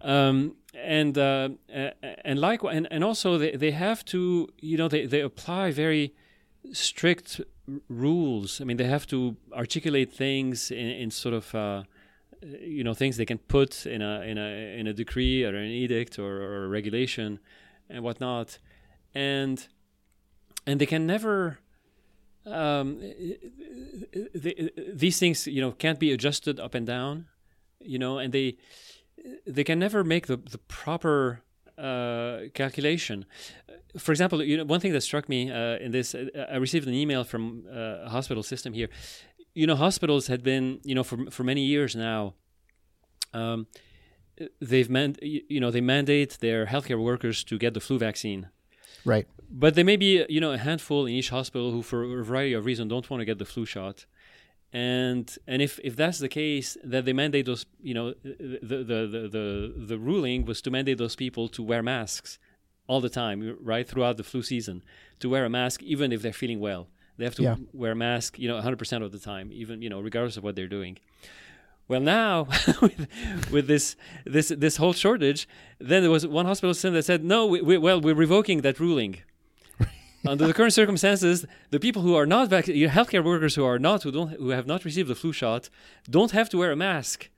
Um, and uh, uh, and like and, and also they, they have to you know they, they apply very strict r- rules. I mean they have to articulate things in, in sort of uh, you know things they can put in a in a in a decree or an edict or, or a regulation and whatnot, and and they can never. Um, they, these things, you know, can't be adjusted up and down, you know, and they they can never make the the proper uh, calculation. For example, you know, one thing that struck me uh, in this, uh, I received an email from uh, a hospital system here. You know, hospitals had been, you know, for for many years now. Um, they've man, you know, they mandate their healthcare workers to get the flu vaccine. Right. But there may be, you know, a handful in each hospital who, for a variety of reasons, don't want to get the flu shot. And and if, if that's the case, that they mandate those, you know, the, the, the, the, the ruling was to mandate those people to wear masks all the time, right, throughout the flu season, to wear a mask even if they're feeling well. They have to Yeah. wear a mask, you know, 100% of the time, even, you know, regardless of what they're doing. Well, now <laughs> with, with this this this whole shortage, then there was one hospital system that said, no, we, we, well, we're revoking that ruling. <laughs> Under the current circumstances, the people who are not vaccinated, healthcare workers who are not, who don't, who have not received the flu shot, don't have to wear a mask.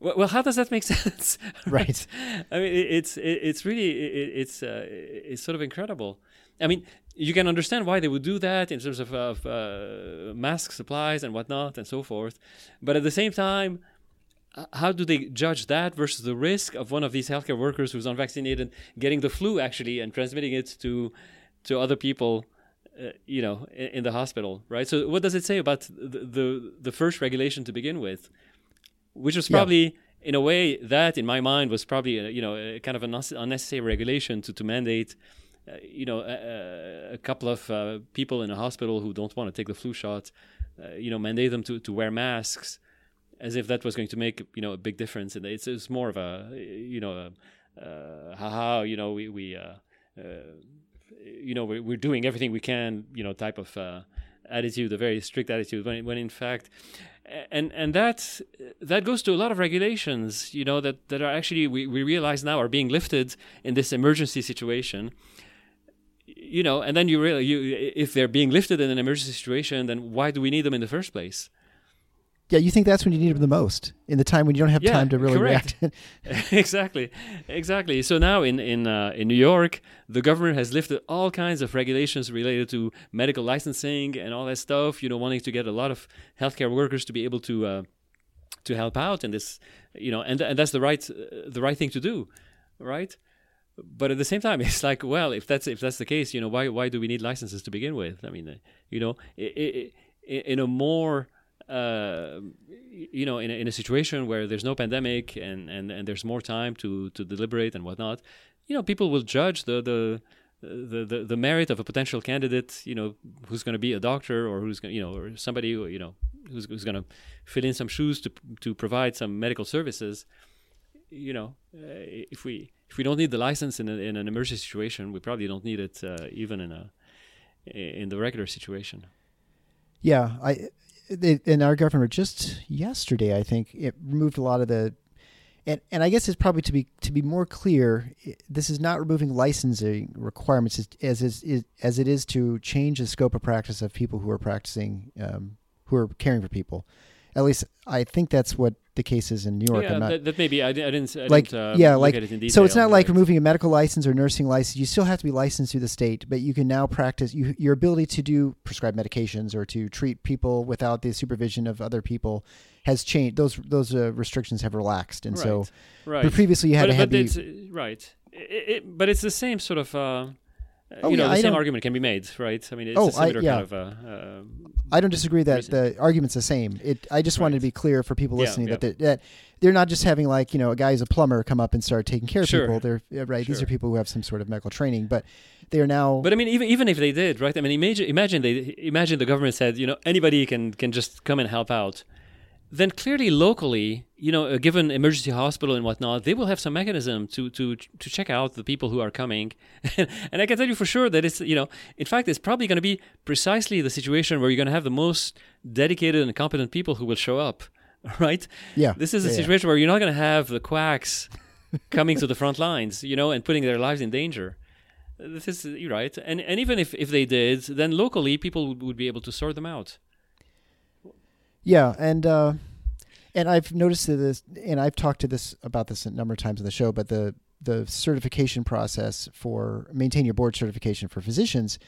Well, well how does that make <laughs> sense? Right. I mean, it, it's it, it's really it, it's uh, it's sort of incredible. I mean, you can understand why they would do that in terms of, of uh, mask supplies and whatnot and so forth, but at the same time, how do they judge that versus the risk of one of these healthcare workers who's unvaccinated getting the flu actually and transmitting it to to other people? Uh, you know, in, in the hospital, right? So, what does it say about the, the the first regulation to begin with? which was Yeah. probably in a way that in my mind was probably a, you know a kind of an unnecessary regulation to, to mandate you know a, a- couple of uh, people in a hospital who don't want to take the flu shot uh, you know mandate them to, to wear masks as if that was going to make you know a big difference. And it's, it's more of a you know a, haha you know we we uh, uh, you know we're, we're doing everything we can you know type of attitude a very strict attitude. When, when in fact and and that that goes to a lot of regulations you know that that are actually we, we realize now are being lifted in this emergency situation you know and then you really you if they're being lifted in an emergency situation then why do we need them in the first place Yeah, you think that's when you need them the most in the time when you don't have Yeah, time to really correct. react. <laughs> <laughs> exactly, exactly. So now in in uh, in New York, the government has lifted all kinds of regulations related to medical licensing and all that stuff. You know, wanting to get a lot of healthcare workers to be able to uh, to help out in this. You know, and and that's the right uh, the right thing to do, right? But at the same time, <laughs> it's like, well, if that's if that's the case, you know, why why do we need licenses to begin with? I mean, you know, i i i in a more uh, you know, in a, in a situation where there's no pandemic and, and, and there's more time to, to deliberate and whatnot, you know, people will judge the the, the, the, the merit of a potential candidate, you know, who's going to be a doctor or who's going, you know, or somebody you know, who's, who's going to fill in some shoes to to provide some medical services. You know, uh, if we if we don't need the license in, a, in an emergency situation, we probably don't need it uh, even in a in the regular situation. Yeah, I they, in our government just yesterday, I think it removed a lot of the, and and I guess it's probably to be to be more clear, this is not removing licensing requirements as as is as it is to change the scope of practice of people who are practicing, um, who are caring for people. At least I think that's what the case is in New York. yeah, not, that, that maybe I, I didn't. I like didn't, uh, yeah like it in so it's not like removing a medical license or nursing license you still have to be licensed through the state but you can now practice you, your ability to do prescribe medications or to treat people without the supervision of other people has changed those those uh, restrictions have relaxed and so right. but previously you had but, to have but the, right. It, it, but it's the same sort of. Uh, Oh, you know, yeah, the I same argument can be made, right? I mean, it's Oh, a I- similar yeah. kind of. Uh, uh, I don't disagree that reason. the argument's the same. It. I just wanted to be clear for people listening yeah. that, they're, that they're not just having like you know a guy who's a plumber come up and start taking care of people. They're right. These are people who have some sort of medical training, but they are now. But I mean, even even if they did, right? I mean, imagine imagine they imagine the government said, you know, anybody can can just come and help out, then clearly locally, you know, a given emergency hospital and whatnot, they will have some mechanism to to to check out the people who are coming. <laughs> and I can tell you for sure that it's you know, in fact, it's probably going to be precisely the situation where you're going to have the most dedicated and competent people who will show up, <laughs> right? Yeah. This is a yeah, situation yeah. where you're not going to have the quacks coming to the front lines, you know, and putting their lives in danger. This is you're right, and and even if if they did, then locally people would be able to sort them out. Yeah, and uh, and I've noticed that this, and I've talked to this about this a number of times on the show, but the the certification process for maintain your board certification for physicians,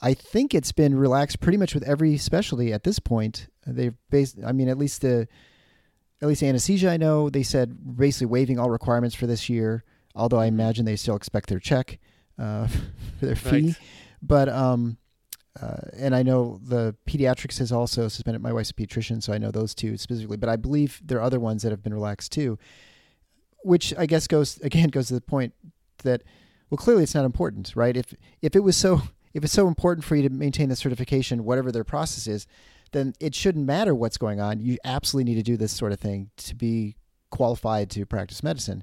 I think it's been relaxed pretty much with every specialty at this point. They've based, I mean, at least the at least anesthesia, I know they said basically waiving all requirements for this year. Although I imagine they still expect their check uh, <laughs> for their fee, right. but um, uh, and I know the pediatrics has also suspended. My wife's a pediatrician, so I know those two specifically. But I believe there are other ones that have been relaxed too, which I guess goes <laughs> again goes to the point that well, clearly it's not important, right? If if it was so if it's so important for you to maintain the certification, whatever their process is, then it shouldn't matter what's going on. You absolutely need to do this sort of thing to be qualified to practice medicine.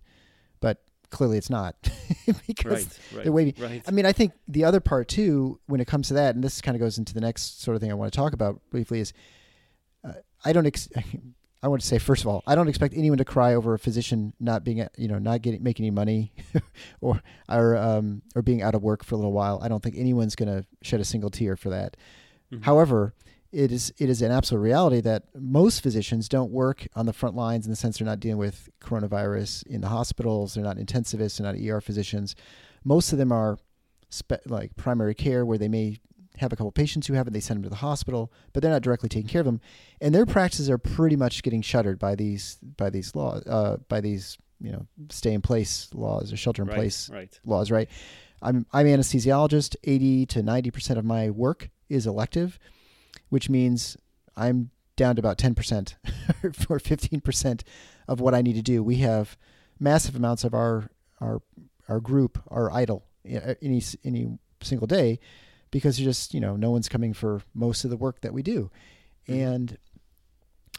But clearly it's not <laughs> because right, right, they're waiting. Right. I mean, I think the other part too, when it comes to that, and this kind of goes into the next sort of thing I want to talk about briefly, is uh, I don't. Ex- <laughs> I want to say first of all, I don't expect anyone to cry over a physician not being, you know, not getting making any money, <laughs> or or um, or being out of work for a little while. I don't think anyone's going to shed a single tear for that. Mm-hmm. However, it is it is an absolute reality that most physicians don't work on the front lines in the sense they're not dealing with coronavirus in the hospitals. They're not intensivists. They're not ER physicians. Most of them are spe- like primary care, where they may have a couple patients who have it. They send them to the hospital, but they're not directly taking care of them, and their practices are pretty much getting shuttered by these by these laws uh, by these you know stay in place laws or shelter in right, place right. laws. Right. I'm I'm anesthesiologist. Eighty to ninety percent of my work is elective which means I'm down to about 10% <laughs> or 15% of what I need to do. We have massive amounts of our our our group are idle any any single day because you just you know no one's coming for most of the work that we do, mm-hmm. and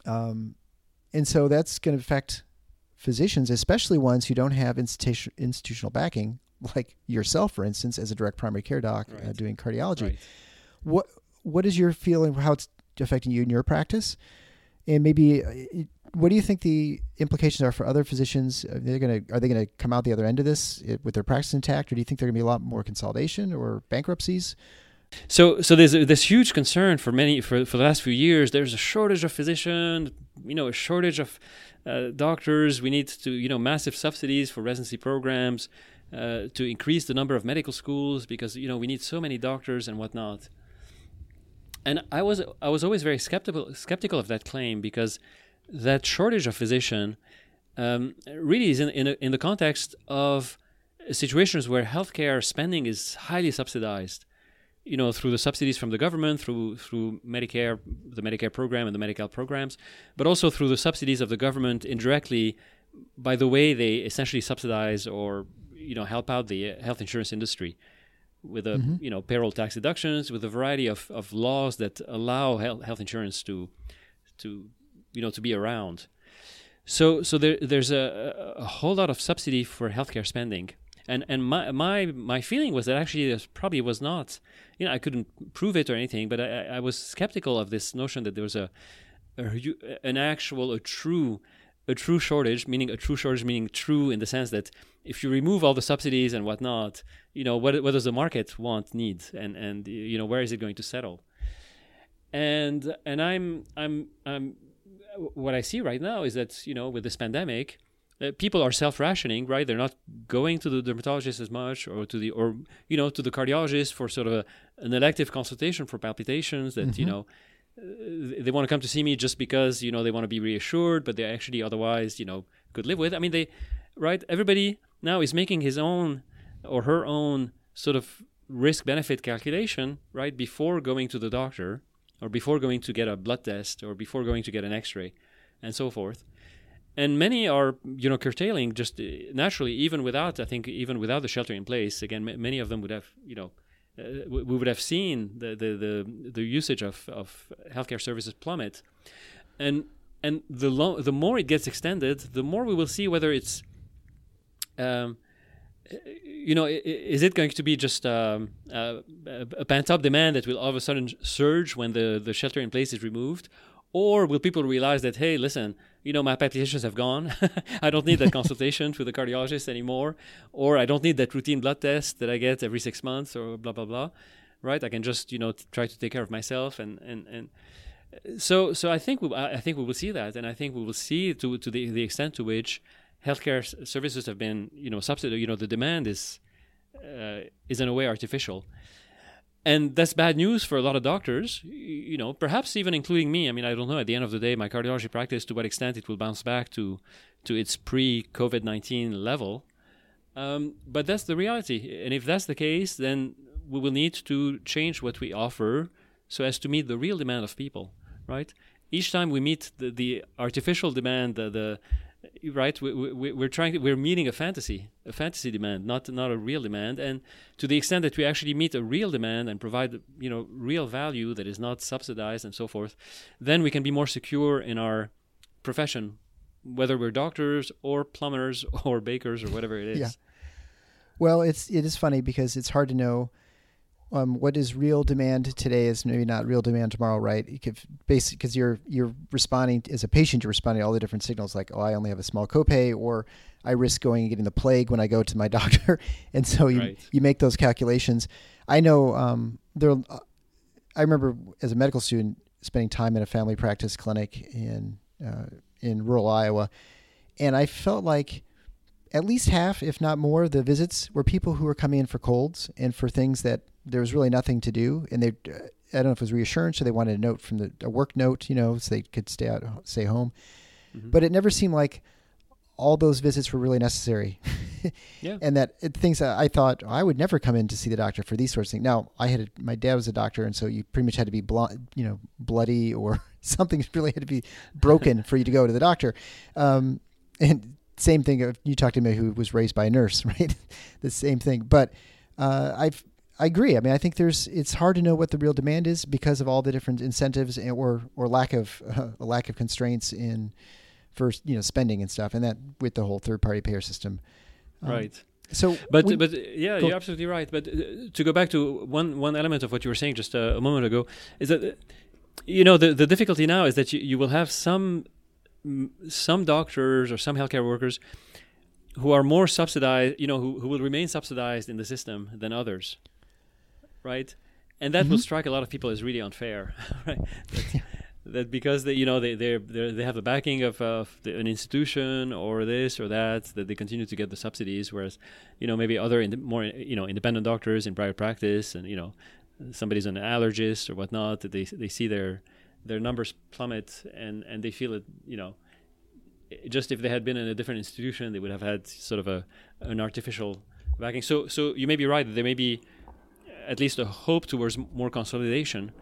um, and so that's going to affect physicians, especially ones who don't have institution, institutional backing, like yourself, for instance, as a direct primary care doc uh, right. uh, doing cardiology. Right. What what is your feeling how it's affecting you in your practice? And maybe uh, what do you think the implications are for other physicians? Are they going to are they going to come out the other end of this with their practice intact, or do you think there going to be a lot more consolidation or bankruptcies? So, so there's this huge concern for many for, for the last few years. There's a shortage of physicians, you know, a shortage of uh, doctors. We need to, you know, massive subsidies for residency programs uh, to increase the number of medical schools because you know we need so many doctors and whatnot and I was I was always very skeptical skeptical of that claim because that shortage of physician um, really is in in, a, in the context of situations where healthcare spending is highly subsidized you know through the subsidies from the government through through Medicare the Medicare program and the Medi-Cal programs but also through the subsidies of the government indirectly by the way they essentially subsidize or you know help out the health insurance industry with a mm-hmm. you know payroll tax deductions, with a variety of, of laws that allow health, health insurance to to you know to be around. So so there there's a, a whole lot of subsidy for healthcare spending. And and my my my feeling was that actually this probably was not, you know, I couldn't prove it or anything, but I, I was skeptical of this notion that there was a, a an actual a true a true shortage, meaning a true shortage, meaning true in the sense that if you remove all the subsidies and whatnot, you know, what, what does the market want, need, and and you know, where is it going to settle? And and I'm I'm I'm what I see right now is that you know, with this pandemic, uh, people are self-rationing, right? They're not going to the dermatologist as much, or to the or you know to the cardiologist for sort of a, an elective consultation for palpitations that mm-hmm. you know they want to come to see me just because you know they want to be reassured, but they actually otherwise you know could live with. I mean, they right. Everybody now is making his own or her own sort of risk benefit calculation right before going to the doctor or before going to get a blood test or before going to get an X-ray and so forth. And many are, you know, curtailing just uh, naturally, even without, I think, even without the shelter in place. Again, m- many of them would have, you know, uh, we would have seen the, the, the, the usage of, of healthcare services plummet. And and the lo- the more it gets extended, the more we will see whether it's, um, you know, is it going to be just um, uh, a pent up demand that will all of a sudden surge when the the shelter in place is removed, or will people realize that hey, listen, you know, my palpitations have gone. <laughs> I don't need that <laughs> consultation to the cardiologist anymore, or I don't need that routine blood test that I get every six months, or blah blah blah. Right? I can just you know t- try to take care of myself, and and and so so I think we, I think we will see that, and I think we will see to to the the extent to which healthcare services have been you know subsidized. You know, the demand is uh, is in a way artificial and that's bad news for a lot of doctors you know perhaps even including me. I mean i don't know. At the end of the day my cardiology practice to what extent it will bounce back to to its pre covid-19 level. Um, but that's the reality. And if that's the case then we will need to change what we offer so as to meet the real demand of people right? Each time we meet the, the artificial demand the, the right? We, we, we're trying to, we're meeting a fantasy a fantasy demand not not a real demand. And to the extent that we actually meet a real demand and provide you know real value that is not subsidized and so forth then we can be more secure in our profession whether we're doctors or plumbers <laughs> or bakers or whatever it is. Yeah. well it's it is funny because it's hard to know um, what is real demand today is maybe not real demand tomorrow, right? Basically, because you're you're responding as a patient, you're responding to all the different signals, like oh, I only have a small copay, or I risk going and getting the plague when I go to my <laughs> doctor, and so you right. you make those calculations. I know um, there. Uh, I remember as a medical student spending time in a family practice clinic in uh, in rural Iowa, and I felt like at least half, if not more, the visits were people who were coming in for colds and for things that there was really nothing to do, and they I don't know if it was reassurance or they wanted a note from the a work note, you know, so they could stay out, stay home. Mm-hmm. But it never seemed like all those visits were really necessary. yeah. <laughs> And that it, things that I thought I would never come in to see the doctor for these sorts of things. Now I had a, my dad was a doctor, and so you pretty much had to be blo- you know bloody or <laughs> something really had to be broken for you to go to the doctor. Um, and same thing. You talked to me who was raised by a nurse, <laughs> right? the same thing. But uh, I've I agree. I mean, I think there's it's hard to know what the real demand is because of all the different incentives or or lack of uh, <laughs> a lack of constraints in for you know spending and stuff, and that with the whole third party payer system. Um, right. So, but we, but yeah, you're absolutely right. But uh, to go back to one one element of what you were saying just a, a moment ago is that you know the the difficulty now is that you, you will have some some doctors or some healthcare workers who are more subsidized, you know, who, who will remain subsidized in the system than others right? And that mm-hmm. will strike a lot of people as really unfair, <laughs> right? That, that because they, you know, they they they have the backing of, of the, an institution or this or that, that they continue to get the subsidies, whereas, you know, maybe other ind- more you know independent doctors in private practice and you know somebody's an allergist or whatnot, that they they see their their numbers plummet and and they feel it, you know just if they had been in a different institution, they would have had sort of a an artificial backing. So so you may be right there may be at least a hope towards more consolidation.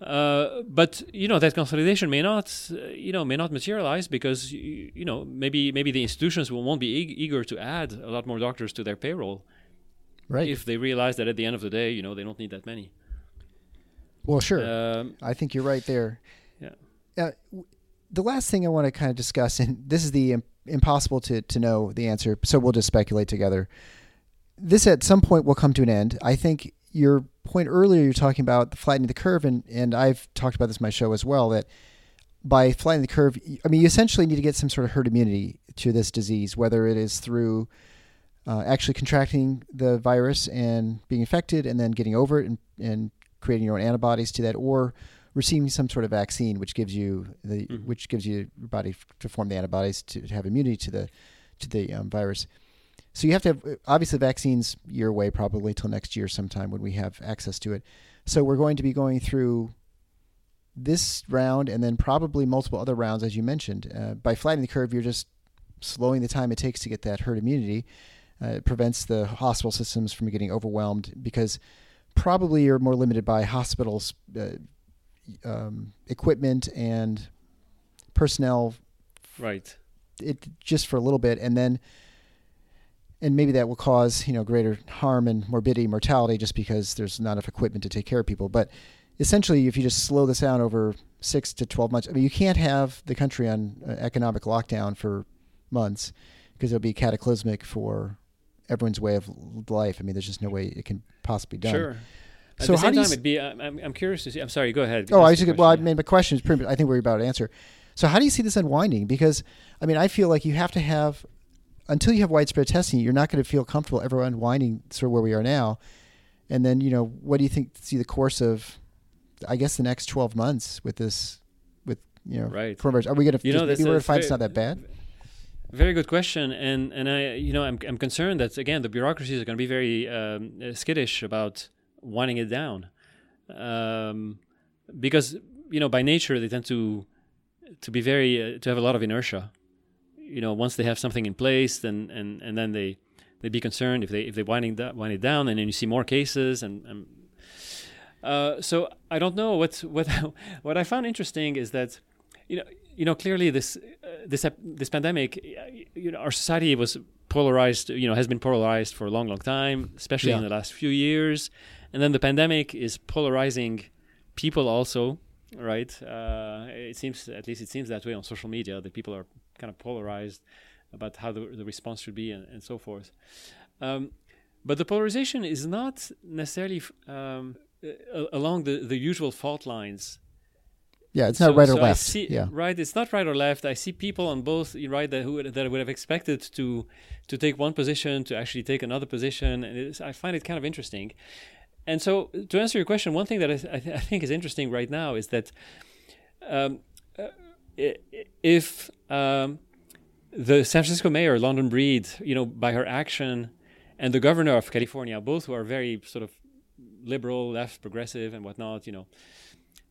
Uh, but you know that consolidation may not, uh, you know, may not materialize because you, you know maybe maybe the institutions will, won't be eager to add a lot more doctors to their payroll, right? If they realize that at the end of the day, you know, they don't need that many. Well, sure. Um, I think you're right there. Yeah. Uh, the last thing I want to kind of discuss, and this is the impossible to to know the answer, so we'll just speculate together this at some point will come to an end. I think your point earlier, you're talking about the flattening the curve, and, and I've talked about this in my show as well, that by flattening the curve, I mean, you essentially need to get some sort of herd immunity to this disease, whether it is through uh, actually contracting the virus and being infected and then getting over it and, and creating your own antibodies to that, or receiving some sort of vaccine, which gives you the mm-hmm. which gives you your body to form the antibodies to, to have immunity to the to the um, virus. So you have to have obviously vaccines year away probably till next year sometime when we have access to it. So we're going to be going through this round and then probably multiple other rounds as you mentioned. Uh, by flattening the curve, you're just slowing the time it takes to get that herd immunity. Uh, it prevents the hospital systems from getting overwhelmed because probably you're more limited by hospitals' uh, um, equipment and personnel. Right. It just for a little bit, and then and maybe that will cause you know greater harm and morbidity, mortality, just because there's not enough equipment to take care of people. But essentially, if you just slow this down over six to 12 months, I mean, you can't have the country on uh, economic lockdown for months because it'll be cataclysmic for everyone's way of life. I mean, there's just no way it can possibly be done. Sure. At So the how same do you time, s- it'd be. I'm, I'm- I'm curious to see. I'm sorry. Go ahead. Oh, I was just, well, I mean, my question is pretty. I think we're about to answer. So, how do you see this unwinding? Because, I mean, I feel like you have to have until you have widespread testing, you're not going to feel comfortable ever unwinding sort of where we are now. And then, you know, what do you think? See the course of, I guess, the next 12 months with this, with you know, Right. coronavirus. Are we going to? You know, that's we're going to find it's not that bad. Very good question, and and I you know I'm I'm concerned that again the bureaucracies are going to be very um, skittish about winding it down, um, because you know by nature they tend to to be very uh, to have a lot of inertia. You know, once they have something in place, then and and then they they be concerned if they if they winding that wind it down, and then you see more cases and. and uh, so I don't know what <laughs> what what I found interesting is that you know you know clearly this uh, this this pandemic you know our society was polarized you know has been polarized for a long long time especially in the last few years. And then the pandemic is polarizing people also right? Uh, it seems at least it seems that way on social media that people are kind of polarized about how the, the response should be and, and so forth. Um, but the polarization is not necessarily um, along the, the usual fault lines Yeah, it's not so- right or so I left. see- yeah, right. It's not right or left. I see people on both right that who would- that would have expected to to take one position to actually take another position, and it's, I find it kind of interesting. And so, to answer your question, one thing that I, th- I, th- I think is interesting right now is that um, uh, if um, the San Francisco mayor London Breed, you know, by her action, and the governor of California, both who are very sort of liberal, left, progressive, and whatnot, you know,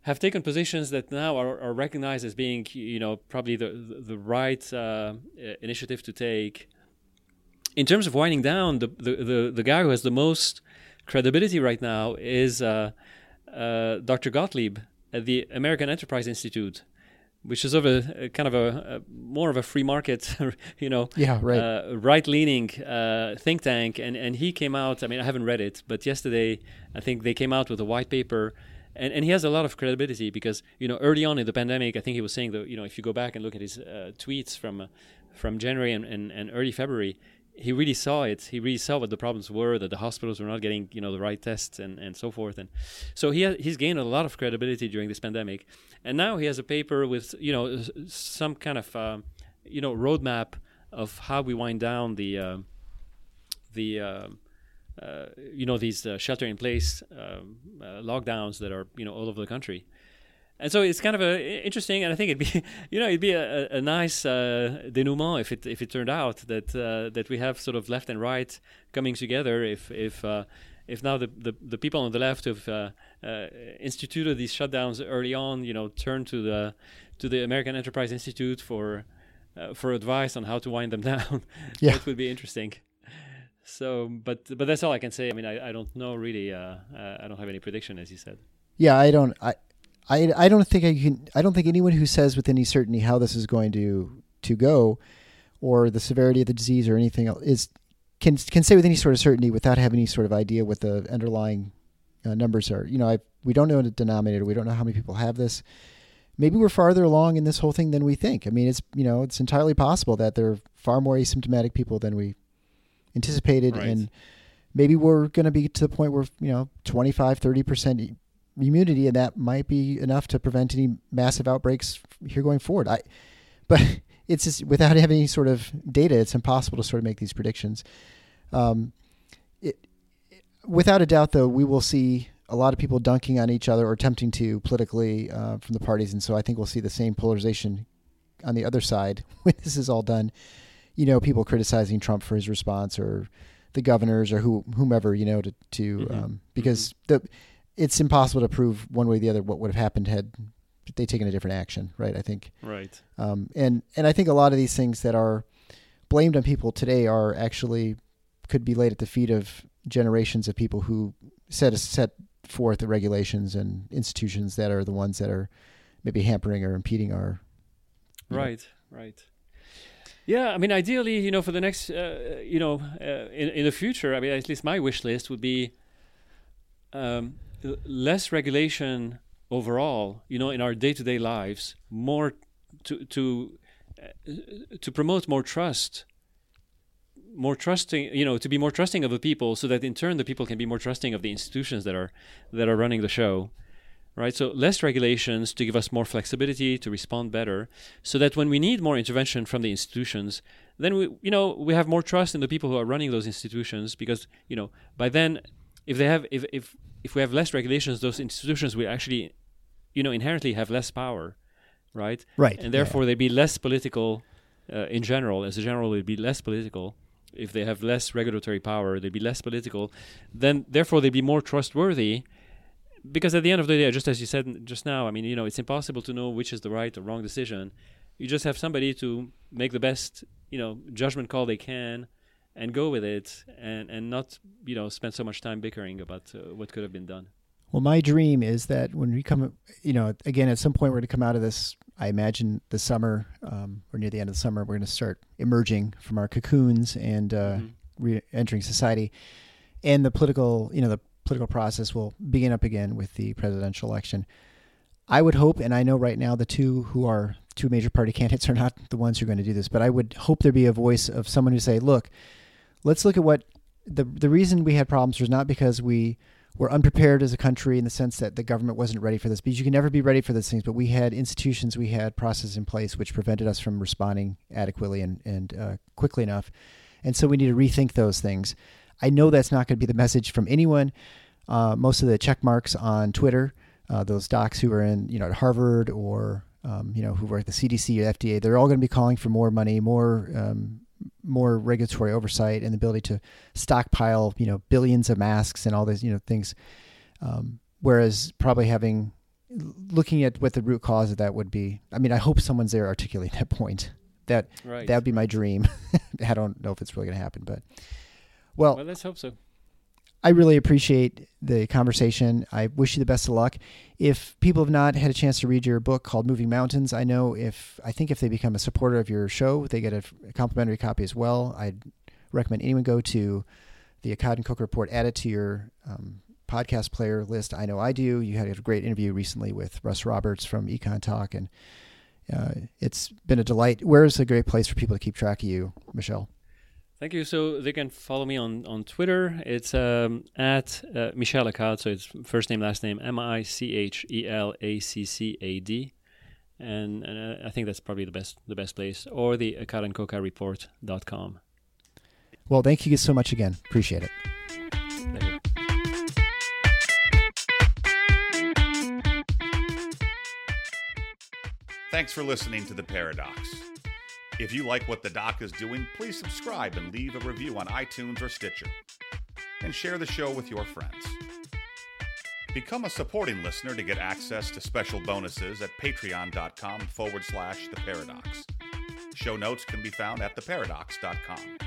have taken positions that now are, are recognized as being, you know, probably the the, the right uh, initiative to take. In terms of winding down, the, the, the, the guy who has the most credibility right now is uh, uh, Dr. Gottlieb at the American Enterprise Institute, which is of a, a kind of a, a more of a free market, <laughs> you know, yeah, right. uh, right-leaning uh, think tank, and and he came out. I mean, I haven't read it, but yesterday I think they came out with a white paper, and and he has a lot of credibility because you know early on in the pandemic, I think he was saying that you know if you go back and look at his uh, tweets from uh, from January and, and, and early February. He really saw it. He really saw what the problems were. That the hospitals were not getting, you know, the right tests and, and so forth. And so he ha- he's gained a lot of credibility during this pandemic. And now he has a paper with, you know, some kind of, um, you know, roadmap of how we wind down the um the um uh, you know these uh, shelter in place um, uh, lockdowns that are you know all over the country and so it's kind of a interesting and i think it'd be <laughs> you know it'd be a, a nice uh, denouement if it if it turned out that uh, that we have sort of left and right coming together if if uh, if now the, the, the people on the left have uh, uh, instituted these shutdowns early on, you know, turn to the to the American Enterprise Institute for uh, for advice on how to wind them <laughs> down, Yeah. that would be interesting. So, but but that's all I can say. I mean, I, I don't know really. Uh, uh, I don't have any prediction, as you said. Yeah, I don't. I, I, I don't think I can. I don't think anyone who says with any certainty how this is going to to go, or the severity of the disease or anything else is can can say with any sort of certainty without having any sort of idea what the underlying uh, numbers are. You know, I we don't know the denominator. We don't know how many people have this. Maybe we're farther along in this whole thing than we think. I mean, it's you know, it's entirely possible that there are far more asymptomatic people than we anticipated, Right. and maybe we're going to be to the point where you know 25 30 percent immunity and that might be enough to prevent any massive outbreaks here going forward. I but <laughs> it's just without having any sort of data it's impossible to sort of make these predictions. Um, it, without a doubt though we will see a lot of people dunking on each other or attempting to politically uh, from the parties. And so i think we'll see the same polarization on the other side <laughs> when this is all done you know people criticizing trump for his response or the governors or who whomever you know to to Mhm. um, because the it's impossible to prove one way or the other what would have happened had they taken a different action, right? I think, Right. um, and and I think a lot of these things that are blamed on people today are actually could be laid at the feet of generations of people who set set forth the regulations and institutions that are the ones that are maybe hampering or impeding our Right. know, Right. Yeah, I mean, ideally, you know, for the next, uh, you know, uh, in in the future, I mean, at least my wish list would be um, less regulation overall, you know, in our day-to-day lives, more to to uh, to promote more trust, more trusting, you know, to be more trusting of the people, so that in turn the people can be more trusting of the institutions that are that are running the show, right? So less regulations to give us more flexibility to respond better, so that when we need more intervention from the institutions, then we, you know, we have more trust in the people who are running those institutions because, you know, by then, if they have, if if if we have less regulations, those institutions will actually, you know, inherently have less power, right? Right. And therefore, yeah. they'd be less political uh, in general. As a general, they'd be less political. If they have less regulatory power, they'd be less political. Then, therefore, they'd be more trustworthy. Because at the end of the day, just as you said just now, I mean, you know, it's impossible to know which is the right or wrong decision. You just have somebody to make the best, you know, judgment call they can and go with it and and not you know spend so much time bickering about uh, what could have been done well my dream is that when we come you know again at some point we're going to come out of this i imagine the summer um, or near the end of the summer we're going to start emerging from our cocoons and uh, mm-hmm. re-entering society and the political you know the political process will begin up again with the presidential election. I would hope and i know right now the two who are two major party <laughs> candidates are not the ones who are going to do this but i would hope there be a voice of someone who say look let's look at what the the reason we had problems was not because we were unprepared as a country in the sense that the government wasn't ready for this because you can never be ready for these things but we had institutions we had processes in place which prevented us from responding adequately and, and uh, quickly enough. And so we need to rethink those things i know that's not going to be the message from anyone uh, most of the check marks on twitter uh, those docs who are in you know at harvard or um, you know who work at the cdc or fda they're all going to be calling for more money more um, more regulatory oversight and the ability to stockpile, you know, billions of masks and all these, you know, things. Um, whereas probably having looking at what the root cause of that would be. I mean, I hope someone's there articulating <laughs> that point. That right. that would be my dream. <laughs> I don't know if it's really going to happen, but well, well, let's hope so. I really appreciate the conversation. I wish you the best of luck. If people have not had a chance to read your book called Moving Mountains, I know if I think if they become a supporter of your show, they get a, complimentary copy as well. I'd recommend anyone go to the Accad and Koka report, add it to your um, podcast player list. I know I do. You had a great interview recently with Russ Roberts from Econ Talk, and uh, it's been a delight. Where is a great place for people to keep track of you, Michel? Thank you. So they can follow me on, on Twitter. It's um, at uh, Michel Accad. So it's first name, last name, M I C H E L A C C A D. And, and uh, I think that's probably the best the best place. Or the Accad report.com. Well, thank you so much again. Appreciate it. Thanks for listening to The Paradox. If you like what the doc is doing, please subscribe and leave a review on iTunes or Stitcher. And share the show with your friends. Become a supporting listener to get access to special bonuses at patreon.com forward slash the paradox. Show notes can be found at theparadox.com.